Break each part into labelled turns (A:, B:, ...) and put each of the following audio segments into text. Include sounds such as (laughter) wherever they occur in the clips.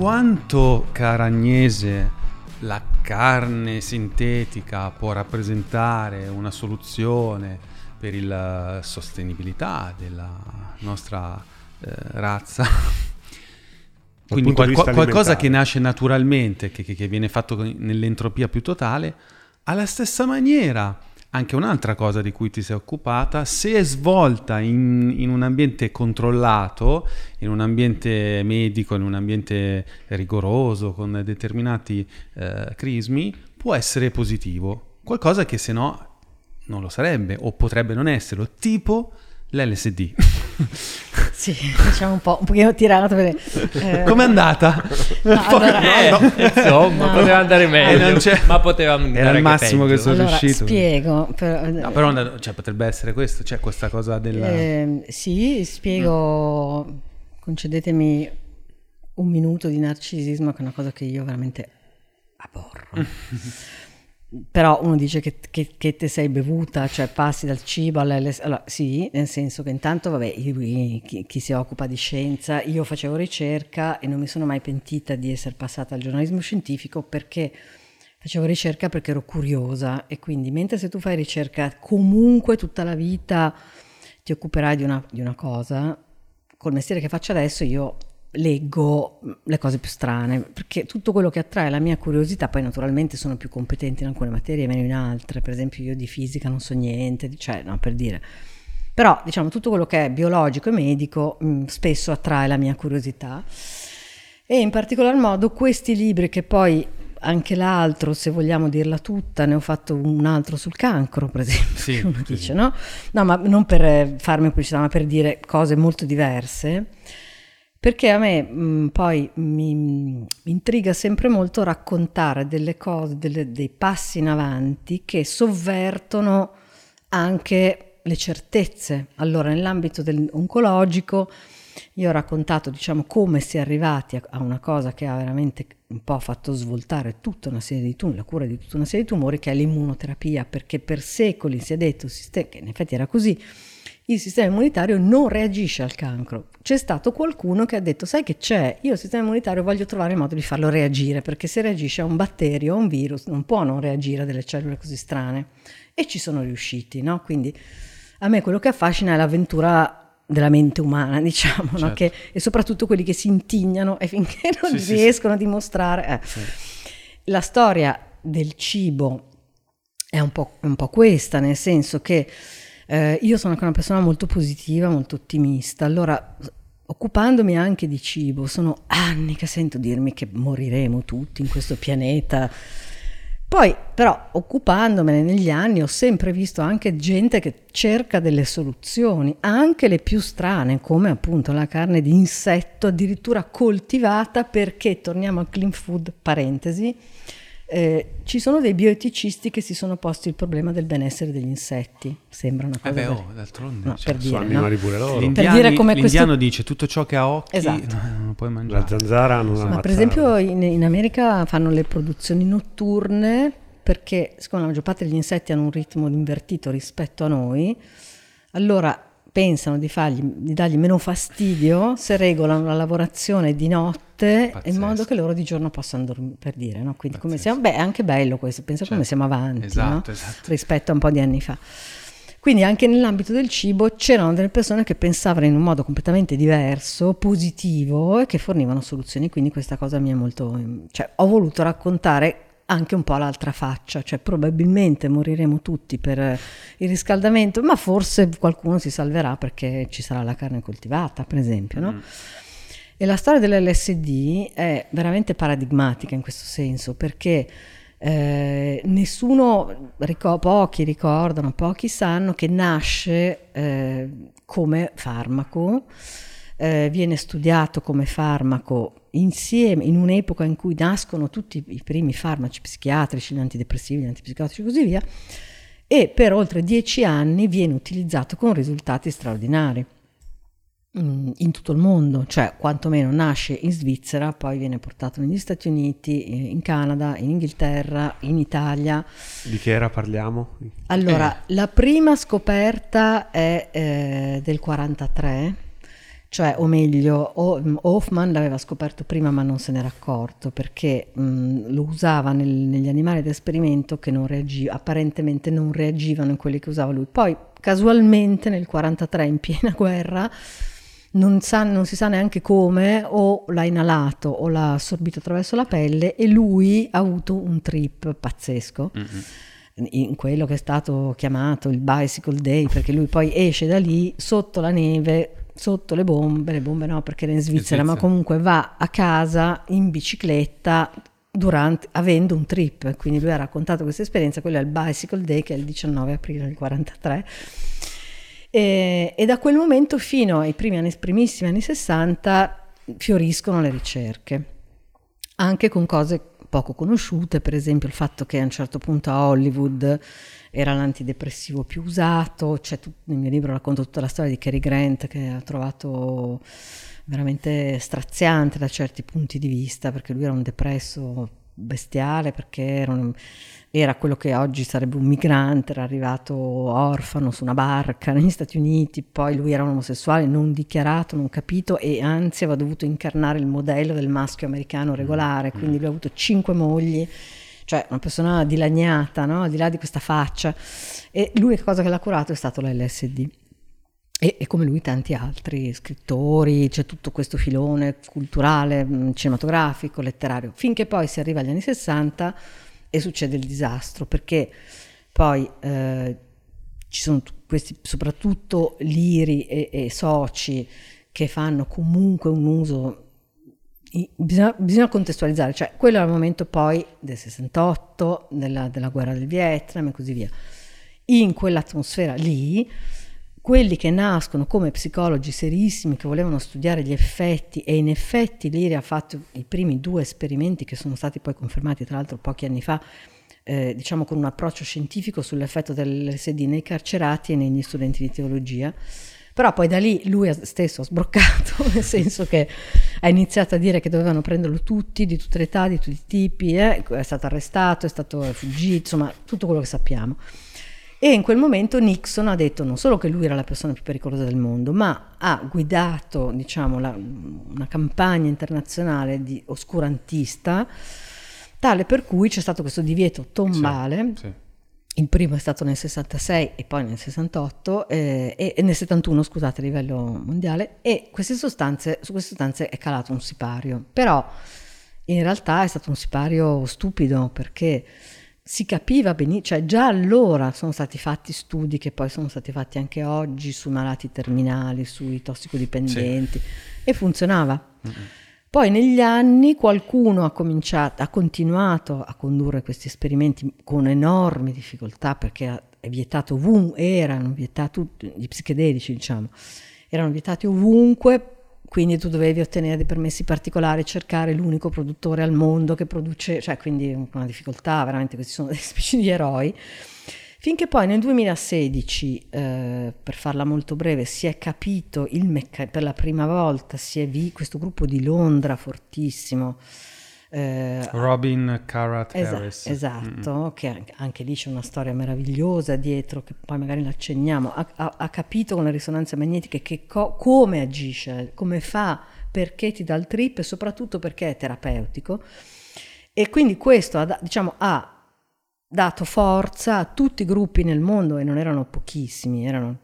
A: quanto, cara Agnese, la carne sintetica può rappresentare una soluzione per la sostenibilità della nostra eh, razza. (laughs) Quindi qual- qualcosa che nasce naturalmente, che, che viene fatto nell'entropia più totale, alla stessa maniera anche un'altra cosa di cui ti sei occupata, se è svolta in, in, un ambiente controllato, in un ambiente medico, in un ambiente rigoroso, con determinati eh, crismi, può essere positivo. Qualcosa che se no non lo sarebbe o potrebbe non esserlo, tipo l'LSD. (laughs)
B: Sì, diciamo un po', un pochino tirato. Eh,
A: Com'è andata? (laughs)
C: No, allora, eh, no. Insomma, no. poteva andare meglio, eh, ma poteva andare
A: Era il massimo
C: peggio.
A: che sono
B: allora,
A: riuscito.
B: spiego. Per,
A: no, però cioè, potrebbe essere questo, cioè questa cosa della...
B: Eh, sì, spiego, mm. concedetemi un minuto di narcisismo, che è una cosa che io veramente aborro. (laughs) Però uno dice che, che, che, te sei bevuta, cioè passi dal cibo all'LS. Allora, sì, nel senso che intanto, vabbè, chi, chi, si occupa di scienza, io facevo ricerca e non mi sono mai pentita di essere passata al giornalismo scientifico perché facevo ricerca perché ero curiosa e quindi mentre se tu fai ricerca comunque tutta la vita ti occuperai di una, di una cosa, col mestiere che faccio adesso io leggo le cose più strane, perché tutto quello che attrae la mia curiosità, poi naturalmente sono più competenti in alcune materie e meno in altre, per esempio io di fisica non so niente, cioè no, per dire. Però diciamo tutto quello che è biologico e medico mh, mm, spesso attrae la mia curiosità e in particolar modo questi libri che poi anche l'altro, se vogliamo dirla tutta, ne ho fatto un altro sul cancro, per esempio, sì, uno sì. dice, no? No, ma non per farmi pubblicità, ma per dire cose molto diverse. Perché a me mh, mm, poi mi, mi, intriga sempre molto raccontare delle cose, delle, dei passi in avanti che sovvertono anche le certezze. Allora, nell'ambito oncologico, io ho raccontato diciamo, come si è arrivati a, a, una cosa che ha veramente un po' fatto svoltare tutta una serie di tumori, la cura di tutta una serie di tumori, che è l'immunoterapia, perché per secoli si è detto, che in effetti era così, il sistema immunitario non reagisce al cancro. C'è stato qualcuno che ha detto, sai che c'è, io il sistema immunitario voglio trovare il modo di farlo reagire, perché se reagisce a un batterio, a un virus, non può non reagire a delle cellule così strane. E ci sono riusciti, no? Quindi a me quello che affascina è l'avventura della mente umana, (laughs) diciamo, certo. no? che, e soprattutto quelli che si intignano e finché non sì, riescono sì, a dimostrare. Eh. La storia del cibo è un po', un po' questa, nel senso che eh, io sono anche una persona molto positiva, molto ottimista, allora occupandomi anche di cibo, sono anni che sento dirmi che moriremo tutti in questo pianeta. Poi però occupandomene negli anni ho sempre visto anche gente che cerca delle soluzioni, anche le più strane, come appunto la carne di insetto addirittura coltivata perché, torniamo al clean food, parentesi, eh, ci sono dei bioeticisti che si sono posti il problema del benessere degli insetti. Sembra una cosa.
A: Eh beh, oh, d'altronde.
B: No, cioè, per dire,
D: animali
B: no?
D: pure loro.
A: L'indiani, per dire come l'indiano questo... dice tutto ciò che ha occhi
B: esatto.
A: non puoi mangiare.
D: La zanzara non ha
B: Ma per esempio in, in America fanno le produzioni notturne perché siccome la maggior parte degli insetti hanno un ritmo invertito rispetto a noi, allora pensano di, fargli, di dargli meno fastidio se regolano la lavorazione di notte Pazzesco. in modo che loro di giorno possano dormire, per dire, no? Quindi Pazzesco. come siamo, beh, è anche bello questo, pensa certo. come siamo avanti, esatto, no? esatto. rispetto a un po' di anni fa. Quindi anche nell'ambito del cibo c'erano delle persone che pensavano in un modo completamente diverso, positivo e che fornivano soluzioni, quindi questa cosa mi è molto... cioè ho voluto raccontare anche un po' l'altra faccia, cioè probabilmente moriremo tutti per il riscaldamento, ma forse qualcuno si salverà perché ci sarà la carne coltivata, per esempio. No? Mm. E la storia dell'LSD è veramente paradigmatica in questo senso, perché eh, nessuno, pochi ricordano, pochi sanno che nasce eh, come farmaco eh, viene studiato come farmaco insieme in un'epoca in cui nascono tutti i primi farmaci psichiatrici, gli antidepressivi, gli antipsicotici e così via, e per oltre dieci anni viene utilizzato con risultati straordinari mm, in tutto il mondo, cioè quantomeno nasce in Svizzera, poi viene portato negli Stati Uniti, in Canada, in Inghilterra, in Italia.
D: Di che era parliamo?
B: Allora, eh. la prima scoperta è eh, del 43 cioè, o meglio, Hoffman l'aveva scoperto prima ma non se n'era accorto perché mh, lo usava nel, negli animali d'esperimento che non reagiv- apparentemente non reagivano in quelli che usava lui. Poi casualmente nel 1943 in piena guerra non, sa, non, si sa neanche come, o l'ha inalato o l'ha assorbito attraverso la pelle e lui ha avuto un trip pazzesco. Mm-hmm in quello che è stato chiamato il Bicycle Day, perché lui poi esce da lì sotto la neve, sotto le bombe, le bombe no perché era in Svizzera, ma comunque va a casa in bicicletta durante, avendo un trip, quindi lui ha raccontato questa esperienza, quello è il Bicycle Day che è il 19 aprile del 43 e, e da quel momento fino ai primi anni, primissimi anni 60 fioriscono le ricerche, anche con cose poco conosciute, per esempio il fatto che a un certo punto a Hollywood era l'antidepressivo più usato, c'è tut- nel mio libro racconto tutta la storia di Cary Grant che ha trovato veramente straziante da certi punti di vista, perché lui era un depresso bestiale, perché era un era quello che oggi sarebbe un migrante, era arrivato orfano su una barca negli Stati Uniti, poi lui era un omosessuale non dichiarato, non capito e anzi aveva dovuto incarnare il modello del maschio americano regolare, mm. quindi lui ha avuto cinque mogli, cioè una persona dilaniata, no? al di là di questa faccia e l'unica cosa che l'ha curato è stato l'LSD. E, e, come lui tanti altri scrittori, c'è tutto questo filone culturale, mm, cinematografico, letterario, finché poi si arriva agli anni 60 e succede il disastro perché poi eh, ci sono questi soprattutto liri e, e, soci che fanno comunque un uso Bisogna, bisogna, contestualizzare, cioè quello è il momento poi del 68, della, della, guerra del Vietnam e così via. In quell'atmosfera lì, quelli che nascono come psicologi serissimi che volevano studiare gli effetti e in effetti Liri ha fatto i primi due esperimenti che sono stati poi confermati tra l'altro pochi anni fa eh, diciamo con un approccio scientifico sull'effetto dell'LSD nei carcerati e negli studenti di teologia però poi da lì lui stesso ha sbroccato (laughs) nel senso che ha iniziato a dire che dovevano prenderlo tutti di tutte le età, di tutti i tipi eh? è stato arrestato, è stato fuggito insomma tutto quello che sappiamo e in quel momento Nixon ha detto non solo che lui era la persona più pericolosa del mondo, ma ha guidato diciamo, la, una campagna internazionale di oscurantista, tale per cui c'è stato questo divieto tombale. Sì, sì. Il primo è stato nel 66 e poi nel 68 eh, e, e, nel 71, scusate, a livello mondiale, e queste sostanze, su queste sostanze è calato un sipario. Però in realtà è stato un sipario stupido perché si capiva benissimo, cioè già allora sono stati fatti studi che poi sono stati fatti anche oggi sui malati terminali, sui tossicodipendenti sì. e funzionava. Mm-hmm. Poi negli anni qualcuno ha cominciato, ha continuato a condurre questi esperimenti con enormi difficoltà perché è vietato ovunque, erano vietati, gli psichedelici diciamo, erano vietati ovunque quindi tu dovevi ottenere dei permessi particolari, cercare l'unico produttore al mondo che produce, cioè quindi una difficoltà, veramente questi sono delle specie di eroi. Finché poi nel 2016, eh, per farla molto breve, si è capito meccanismo, per la prima volta si è visto questo gruppo di Londra fortissimo,
A: eh, Robin Carrot
B: esa-
A: Harris.
B: Esatto, mm-hmm. che anche lì c'è una storia meravigliosa dietro, che poi magari l'accenniamo. Ha, ha, ha capito con le risonanze magnetiche che co- come agisce, come fa, perché ti dà il trip e soprattutto perché è terapeutico. E quindi questo ha, diciamo, ha dato forza a tutti i gruppi nel mondo, e non erano pochissimi, erano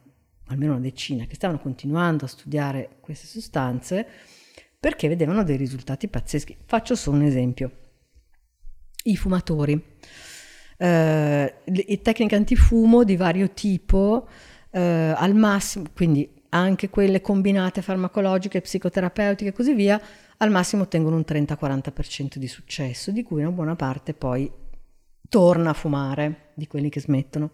B: almeno una decina, che stavano continuando a studiare queste sostanze perché vedevano dei risultati pazzeschi. Faccio solo un esempio. I fumatori. Eh, le tecniche antifumo di vario tipo, eh, al massimo, quindi anche quelle combinate farmacologiche, psicoterapeutiche e così via, al massimo ottengono un 30-40% di successo, di cui una buona parte poi torna a fumare di quelli che smettono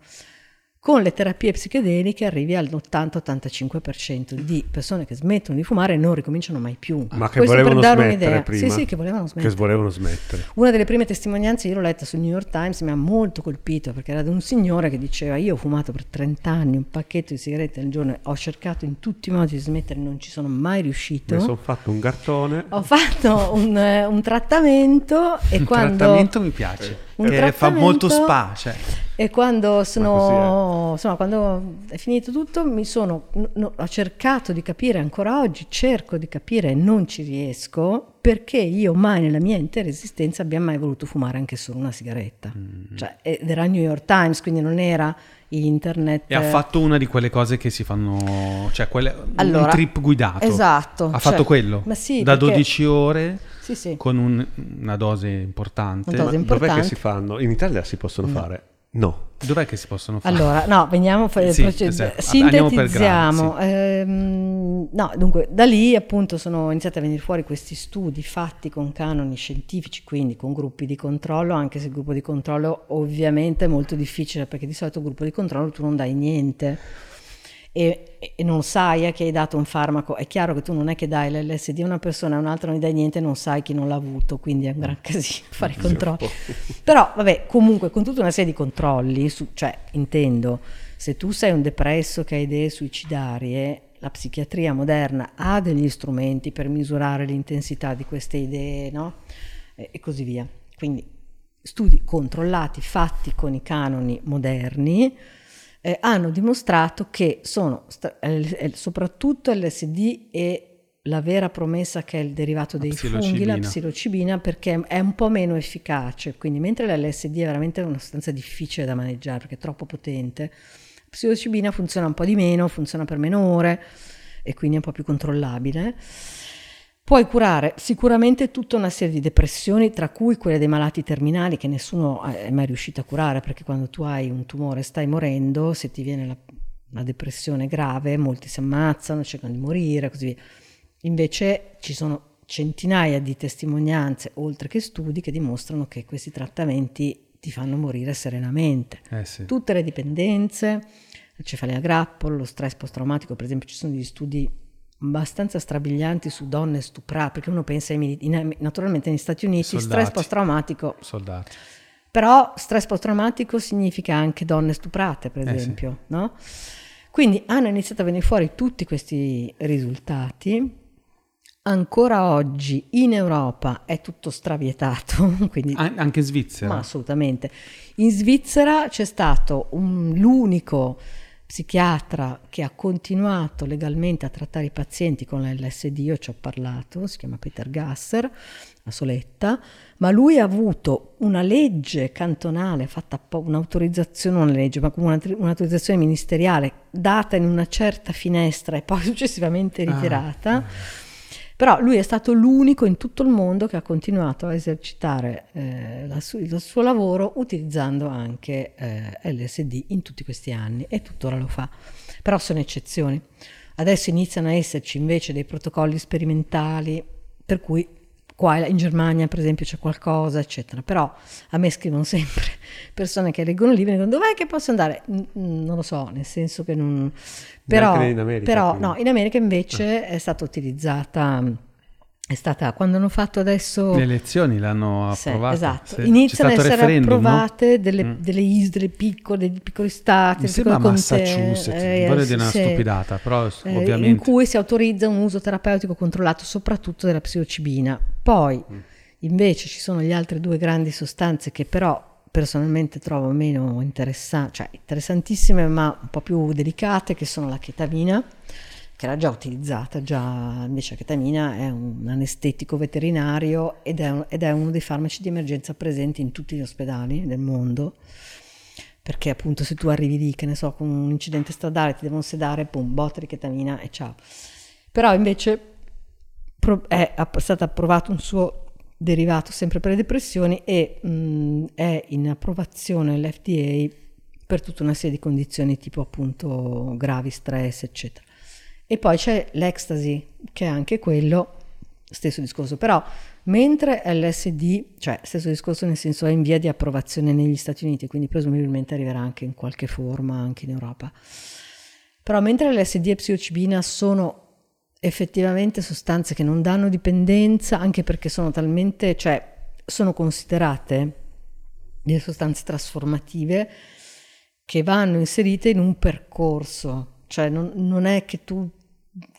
B: con le terapie psichedeliche arrivi all'80-85% di persone che smettono di fumare e non ricominciano mai più.
D: Ma che Questo volevano per dare un'idea.
B: Prima, sì, sì, che volevano smettere.
D: Che volevano smettere.
B: Una delle prime testimonianze, io l'ho letta sul New York Times, mi ha molto colpito perché era di un signore che diceva io ho fumato per 30 anni un pacchetto di sigarette al giorno, ho cercato in tutti i modi di smettere, non ci sono mai riuscito.
D: Mi sono fatto un cartone.
B: Ho fatto un, un trattamento e
A: un
B: quando...
A: trattamento mi piace, eh. Che fa molto spa. Cioè
B: E quando, sono, insomma, quando è finito tutto mi sono, no, ho cercato di capire, ancora oggi cerco di capire e non ci riesco, perché io mai nella mia intera esistenza abbia mai voluto fumare anche solo una sigaretta. Mm. Cioè, ed era New York Times, quindi non era internet.
A: E ha fatto una di quelle cose che si fanno, cioè quelle, allora, un trip guidato.
B: Esatto.
A: Ha fatto
B: cioè,
A: quello?
B: Sì,
A: da 12 ore
B: sì, sì.
A: con un, una dose importante.
B: Una dose importante.
D: Dov'è che si fanno? In Italia si possono no. fare? No.
A: Dov'è che si possono fare?
B: Allora, no, veniamo, sì, esatto. sintetizziamo. Gradi, sì. ehm, no, dunque, da lì appunto sono iniziati a venire fuori questi studi fatti con canoni scientifici, quindi con gruppi di controllo, anche se il gruppo di controllo ovviamente è molto difficile perché di solito il gruppo di controllo tu non dai niente e, e non sai a chi hai dato un farmaco, è chiaro che tu non è che dai l'LSD a una persona e a un'altra non gli dai niente, non sai chi non l'ha avuto, quindi è un gran casino (laughs) fare i controlli. (laughs) Però vabbè, comunque con tutta una serie di controlli, su, cioè intendo, se tu sei un depresso che ha idee suicidarie, la psichiatria moderna ha degli strumenti per misurare l'intensità di queste idee, no? E, e così via. Quindi studi controllati, fatti con i canoni moderni, eh, hanno dimostrato che sono eh, soprattutto LSD e la vera promessa che è il derivato dei funghi, la psilocibina, perché è un po' meno efficace. Quindi, mentre l'LSD è veramente una sostanza difficile da maneggiare perché è troppo potente, la psilocibina funziona un po' di meno, funziona per meno ore e quindi è un po' più controllabile. Puoi curare sicuramente tutta una serie di depressioni, tra cui quelle dei malati terminali che nessuno è mai riuscito a curare, perché quando tu hai un tumore e stai morendo, se ti viene la, una depressione grave, molti si ammazzano, cercano di morire, così via. Invece ci sono centinaia di testimonianze, oltre che studi, che dimostrano che questi trattamenti ti fanno morire serenamente.
A: Eh sì.
B: Tutte le dipendenze, la cefalia a grappolo, lo stress post-traumatico, per esempio ci sono degli studi abbastanza strabilianti su donne stuprate, perché uno pensa ai militari, naturalmente negli Stati Uniti Soldati. stress post-traumatico.
A: Soldati.
B: Però stress post-traumatico significa anche donne stuprate, per esempio, eh sì. no? Quindi hanno iniziato a venire fuori tutti questi risultati. Ancora oggi in Europa è tutto stravietato. (laughs) Quindi,
A: anche in Svizzera?
B: Ma assolutamente. In Svizzera c'è stato un, l'unico psichiatra che ha continuato legalmente a trattare i pazienti con l'LSD, io ci ho parlato, si chiama Peter Gasser, a Soletta, ma lui ha avuto una legge cantonale, fatta un'autorizzazione, non una legge, ma come un'autorizzazione ministeriale data in una certa finestra e poi (laughs) successivamente ah, ritirata. Ah però lui è stato l'unico in tutto il mondo che ha continuato a esercitare eh, su- il suo lavoro utilizzando anche eh, LSD in tutti questi anni e tuttora lo fa. Però sono eccezioni. Adesso iniziano a esserci invece dei protocolli sperimentali per cui qua in Germania per esempio c'è qualcosa, eccetera. Però a me scrivono sempre (laughs) persone che leggono libri e dicono dov'è che posso andare? Non lo so, nel senso che non... Però, in America, però no, in America invece ah. è stata utilizzata è stata quando hanno fatto adesso
A: le elezioni l'hanno approvata.
B: Sì, esatto. Sì. Iniziano ad essere approvate no? delle, mm. delle, isole piccole, dei piccoli stati.
A: Mi sembra Massachusetts, eh, vorrei dire una sì. stupidata, però eh, ovviamente.
B: In cui si autorizza un uso terapeutico controllato soprattutto della psilocibina. Poi mm. invece ci sono le altre due grandi sostanze che però personalmente trovo meno interessanti, cioè interessantissime ma un po' più delicate, che sono la chetamina che era già utilizzata, già invece la ketamina è un anestetico veterinario ed è, un, ed è uno dei farmaci di emergenza presenti in tutti gli ospedali del mondo perché appunto se tu arrivi lì, che ne so, con un incidente stradale, ti devono sedare, pum, botta di ketamina e ciao. Però invece è stato approvato un suo derivato sempre per le depressioni e mh, è in approvazione l'FDA per tutta una serie di condizioni tipo appunto gravi stress, eccetera. E poi c'è l'ecstasy, che è anche quello, stesso discorso, però mentre LSD, cioè stesso discorso nel senso è in via di approvazione negli Stati Uniti, quindi presumibilmente arriverà anche in qualche forma anche in Europa. Però mentre LSD e psilocibina sono effettivamente sostanze che non danno dipendenza, anche perché sono talmente, cioè sono considerate delle sostanze trasformative che vanno inserite in un percorso, cioè non, non è che tu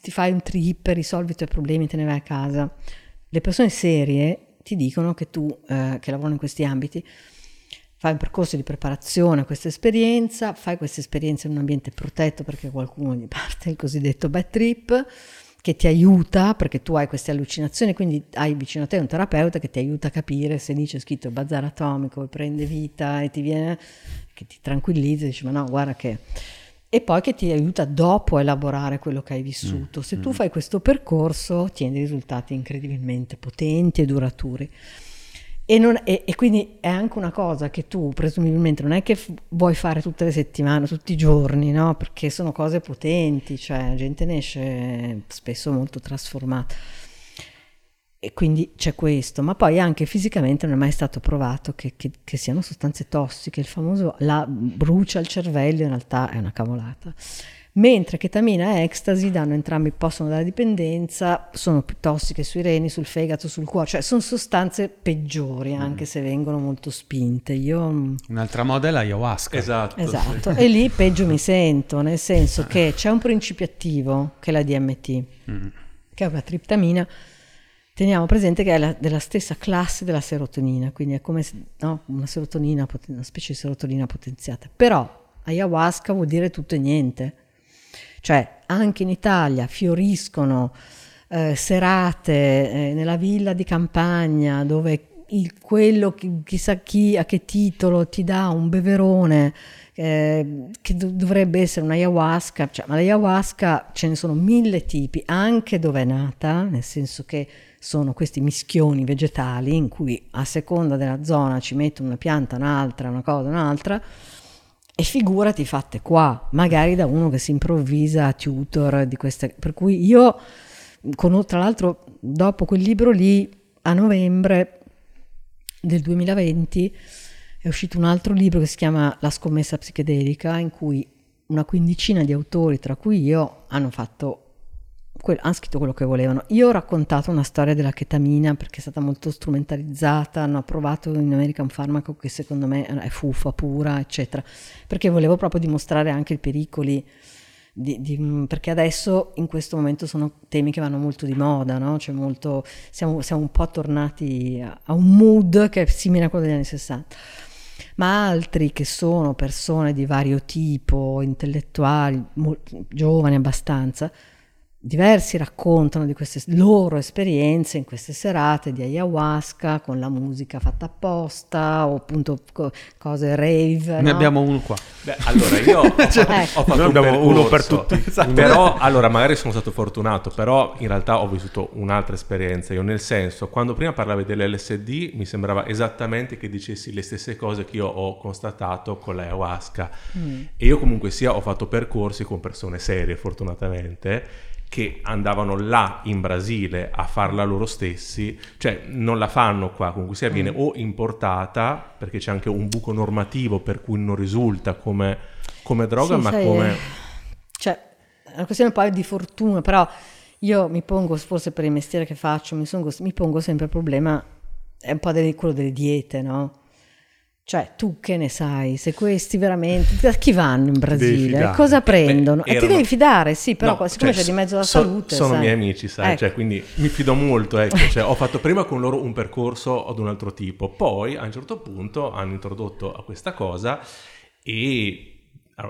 B: ti fai un trip, risolvi i tuoi problemi, te ne vai a casa. Le persone serie ti dicono che tu, eh, che lavorano in questi ambiti, fai un percorso di preparazione a questa esperienza, fai questa esperienza in un ambiente protetto perché qualcuno gli parte il cosiddetto bad trip, che ti aiuta perché tu hai queste allucinazioni, quindi hai vicino a te un terapeuta che ti aiuta a capire se lì c'è scritto bazar atomico e prende vita e ti viene, che ti tranquillizza e dici ma no guarda che... E poi che ti aiuta dopo a elaborare quello che hai vissuto. Mm, se tu mm. fai questo percorso ottieni risultati incredibilmente potenti e duraturi. E, non, e, e, quindi è anche una cosa che tu presumibilmente non è che f- vuoi fare tutte le settimane, tutti i giorni, no? Perché sono cose potenti, cioè la gente ne esce spesso molto trasformata. E quindi c'è questo, ma poi anche fisicamente non è mai stato provato che, che, che siano sostanze tossiche. Il famoso la brucia il cervello in realtà è una cavolata mentre ketamina e ecstasy danno entrambi, possono dare dipendenza, sono più tossiche sui reni, sul fegato, sul cuore, cioè sono sostanze peggiori mm. anche mm. se vengono molto spinte. Io... Mm,
A: Un'altra moda è l'ayahuasca.
B: Esatto. esatto. Sì. E lì peggio mi (laughs) sento, nel senso che c'è un principio attivo che è la DMT, mm. che è una triptamina. Teniamo presente che è la, della stessa classe della serotonina, quindi è come no, una serotonina, una specie di serotonina potenziata. Però ayahuasca vuol dire tutto e niente cioè anche in Italia fioriscono eh, serate eh, nella villa di campagna dove il, quello chissà chi a che titolo ti dà un beverone eh, che do- dovrebbe essere una ayahuasca, cioè, ma l'ayahuasca ce ne sono mille tipi, anche dove è nata, nel senso che sono questi mischioni vegetali in cui a seconda della zona ci mettono una pianta, un'altra, una cosa, un'altra e figurati fatte qua, magari da uno che si improvvisa tutor di queste. Per cui io, con, tra l'altro, dopo quel libro lì, a novembre del 2020, è uscito un altro libro che si chiama La scommessa psichedelica, in cui una quindicina di autori, tra cui io, hanno fatto que- hanno scritto quello che volevano. Io ho raccontato una storia della chetamina perché è stata molto strumentalizzata, hanno approvato in America un farmaco che secondo me è fuffa pura, eccetera, perché volevo proprio dimostrare anche i pericoli. Di, di, perché adesso in questo momento sono temi che vanno molto di moda, no? Cioè molto, siamo, siamo, un po' tornati a, a, un mood che è simile a quello degli anni 60. Ma altri che sono persone di vario tipo, intellettuali, mo- giovani abbastanza, Diversi raccontano di queste loro esperienze in queste serate di ayahuasca con la musica fatta apposta o appunto co- cose rave.
A: Ne
B: no?
A: abbiamo uno qua.
D: Beh, allora io ho, (laughs) cioè, ho, ho fatto Noi abbiamo percorso, uno per tutti. (laughs) Esatto. Però allora magari sono stato fortunato, però in realtà ho vissuto un'altra esperienza. Io nel senso, quando prima parlavi dell'LSD mi sembrava esattamente che dicessi le stesse cose che io ho constatato con l'ayahuasca. Mm. E io comunque sia ho fatto percorsi con persone serie fortunatamente che andavano là in Brasile a farla loro stessi, cioè non la fanno qua, comunque sia viene mm. o importata, perché c'è anche un buco normativo per cui non risulta come, come droga, sì, ma sai, come...
B: Cioè, è una questione poi di fortuna, però io mi pongo, forse per il mestiere che faccio, mi, sono, mi pongo sempre il problema, è un po' del, quello delle diete, no? Cioè, tu che ne sai? Se questi veramente... Da chi vanno in Brasile? Cosa prendono? Beh, erano... Ti devi fidare, sì, però no, siccome cioè, c'è di mezzo la so, salute...
D: Sono
B: sai.
D: miei amici, sai, ecco. cioè, quindi mi fido molto, ecco. Cioè, ho fatto prima con loro un percorso ad un altro tipo, poi a un certo punto hanno introdotto a questa cosa e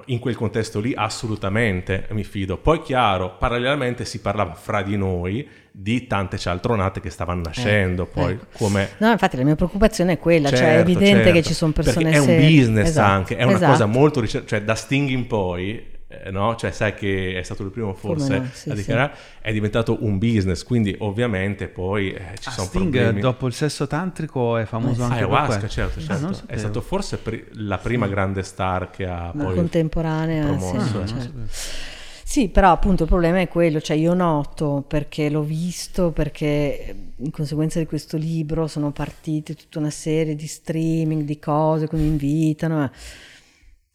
D: in quel contesto lì assolutamente mi fido. Poi chiaro, parallelamente si parlava fra di noi di tante cialtronate che stavano nascendo, eh, poi ecco. come...
B: No, infatti la mia preoccupazione è quella, certo, cioè è certo, evidente certo. che ci sono persone
D: Perché è un business esatto, anche, è una esatto. cosa molto ricercata, cioè da Sting in poi eh, no? Cioè, sai che è stato il primo forse no? sì, a dichiarare, sì. è diventato un business, quindi ovviamente poi eh, ci ah, sono
A: Sting,
D: problemi.
A: dopo il sesso tantrico è famoso eh, anche
D: Ayahuasca, certo, certo. Ah, è stato forse pri- la prima grande star che ha
B: la
D: poi
B: contemporanea,
D: promosso.
B: Sì, certo. Sì, però appunto il problema è quello, cioè io noto perché l'ho visto, perché in conseguenza di questo libro sono partite tutta una serie di streaming, di cose che mi invitano. Eh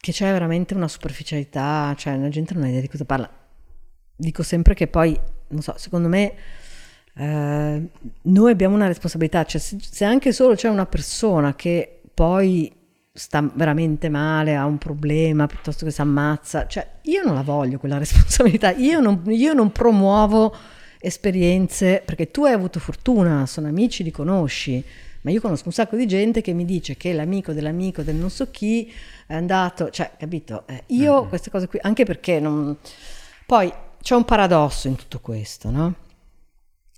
B: che c'è veramente una superficialità, cioè la gente non ha idea di cosa parla. Dico sempre che poi, non so, secondo me eh, noi abbiamo una responsabilità, cioè se, se, anche solo c'è una persona che poi sta veramente male, ha un problema, piuttosto che si ammazza, cioè io non la voglio quella (laughs) responsabilità, io non, io non promuovo esperienze, perché tu hai avuto fortuna, sono amici, li conosci, ma io conosco un sacco di gente che mi dice che l'amico dell'amico del non so chi è andato, cioè, capito? Eh, io mm-hmm. queste cose qui, anche perché non... Poi c'è un paradosso in tutto questo, no?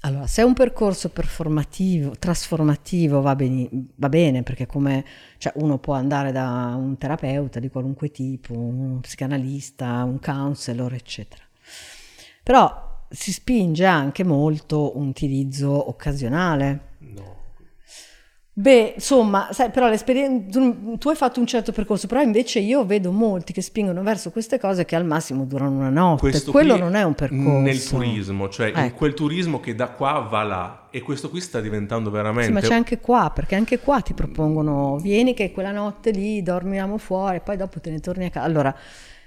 B: Allora, se è un percorso performativo, trasformativo, va, bene, va bene perché come cioè uno può andare da un terapeuta di qualunque tipo, un psicanalista, un counselor, eccetera. Però si spinge anche molto un utilizzo occasionale. Beh, insomma, sai, però l'esperienza, tu, tu, hai fatto un certo percorso, però invece io vedo molti che spingono verso queste cose che al massimo durano una notte. Questo Quello non è un percorso.
D: Nel turismo, cioè ecco. in quel turismo che da qua va là e questo qui sta diventando veramente... Sì,
B: ma c'è anche qua, perché anche qua ti propongono, vieni che quella notte lì dormiamo fuori, poi dopo te ne torni a casa. Allora,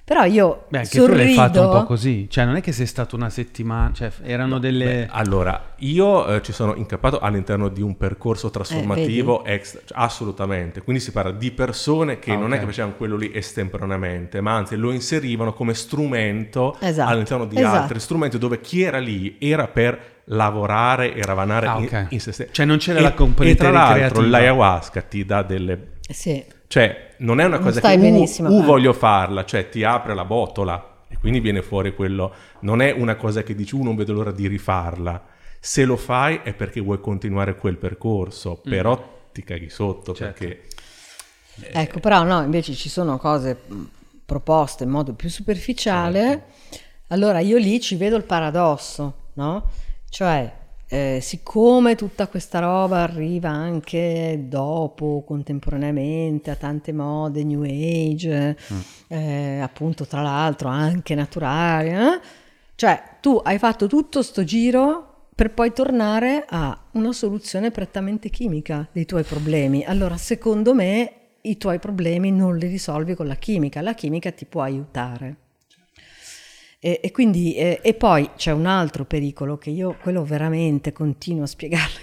B: però io
A: Beh, anche
B: sorrido.
A: tu l'hai fatto un po' così, cioè non è che sei stato una settimana, cioè erano delle... Beh,
D: allora, io eh, ci sono incappato all'interno di un percorso trasformativo eh, extra, cioè, assolutamente, quindi si parla di persone che ah, non okay. è che facevano quello lì estemporaneamente, ma anzi lo inserivano come strumento esatto. all'interno di esatto. altri strumenti dove chi era lì era per lavorare e ravanare ah, okay. in, in, se stesso.
A: Cioè non c'era e, la componente
D: E tra l'altro l'ayahuasca ti dà delle...
B: Sì
D: cioè, non è una cosa che uh, uh, voglio farla, cioè ti apre la botola e quindi viene fuori quello. Non è una cosa che dici, uh, non vedo l'ora di rifarla. Se lo fai è perché vuoi continuare quel percorso, mm. però ti caghi sotto certo. perché...
B: Eh... Ecco, però no, invece ci sono cose proposte in modo più superficiale. Certo. Allora io lì ci vedo il paradosso, no? Cioè, eh, siccome tutta questa roba arriva anche dopo, contemporaneamente, a tante mode, New Age, mm. eh, appunto tra l'altro anche naturali, eh? cioè tu hai fatto tutto sto giro per poi tornare a una soluzione prettamente chimica dei tuoi problemi. Allora, secondo me, i tuoi problemi non li risolvi con la chimica, la chimica ti può aiutare. E, e, quindi, e, e, poi c'è un altro pericolo che io, quello veramente continuo a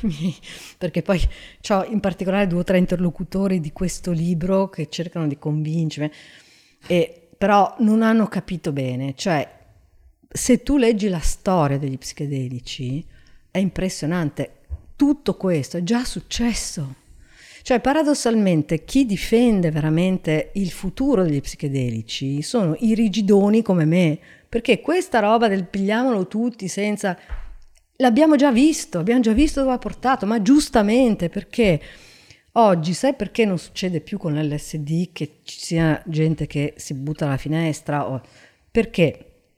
B: miei, perché poi ho in particolare due o tre interlocutori di questo libro che cercano di convincermi, e, però non hanno capito bene. Cioè, se tu leggi la storia degli psichedelici, è impressionante. Tutto questo è già successo. Cioè, paradossalmente, chi difende veramente il futuro degli psichedelici sono i rigidoni come me, perché questa roba del pigliamolo tutti senza... L'abbiamo già visto, abbiamo già visto dove ha portato, ma giustamente perché oggi sai perché non succede più con l'LSD che ci sia gente che si butta dalla finestra? O... Perché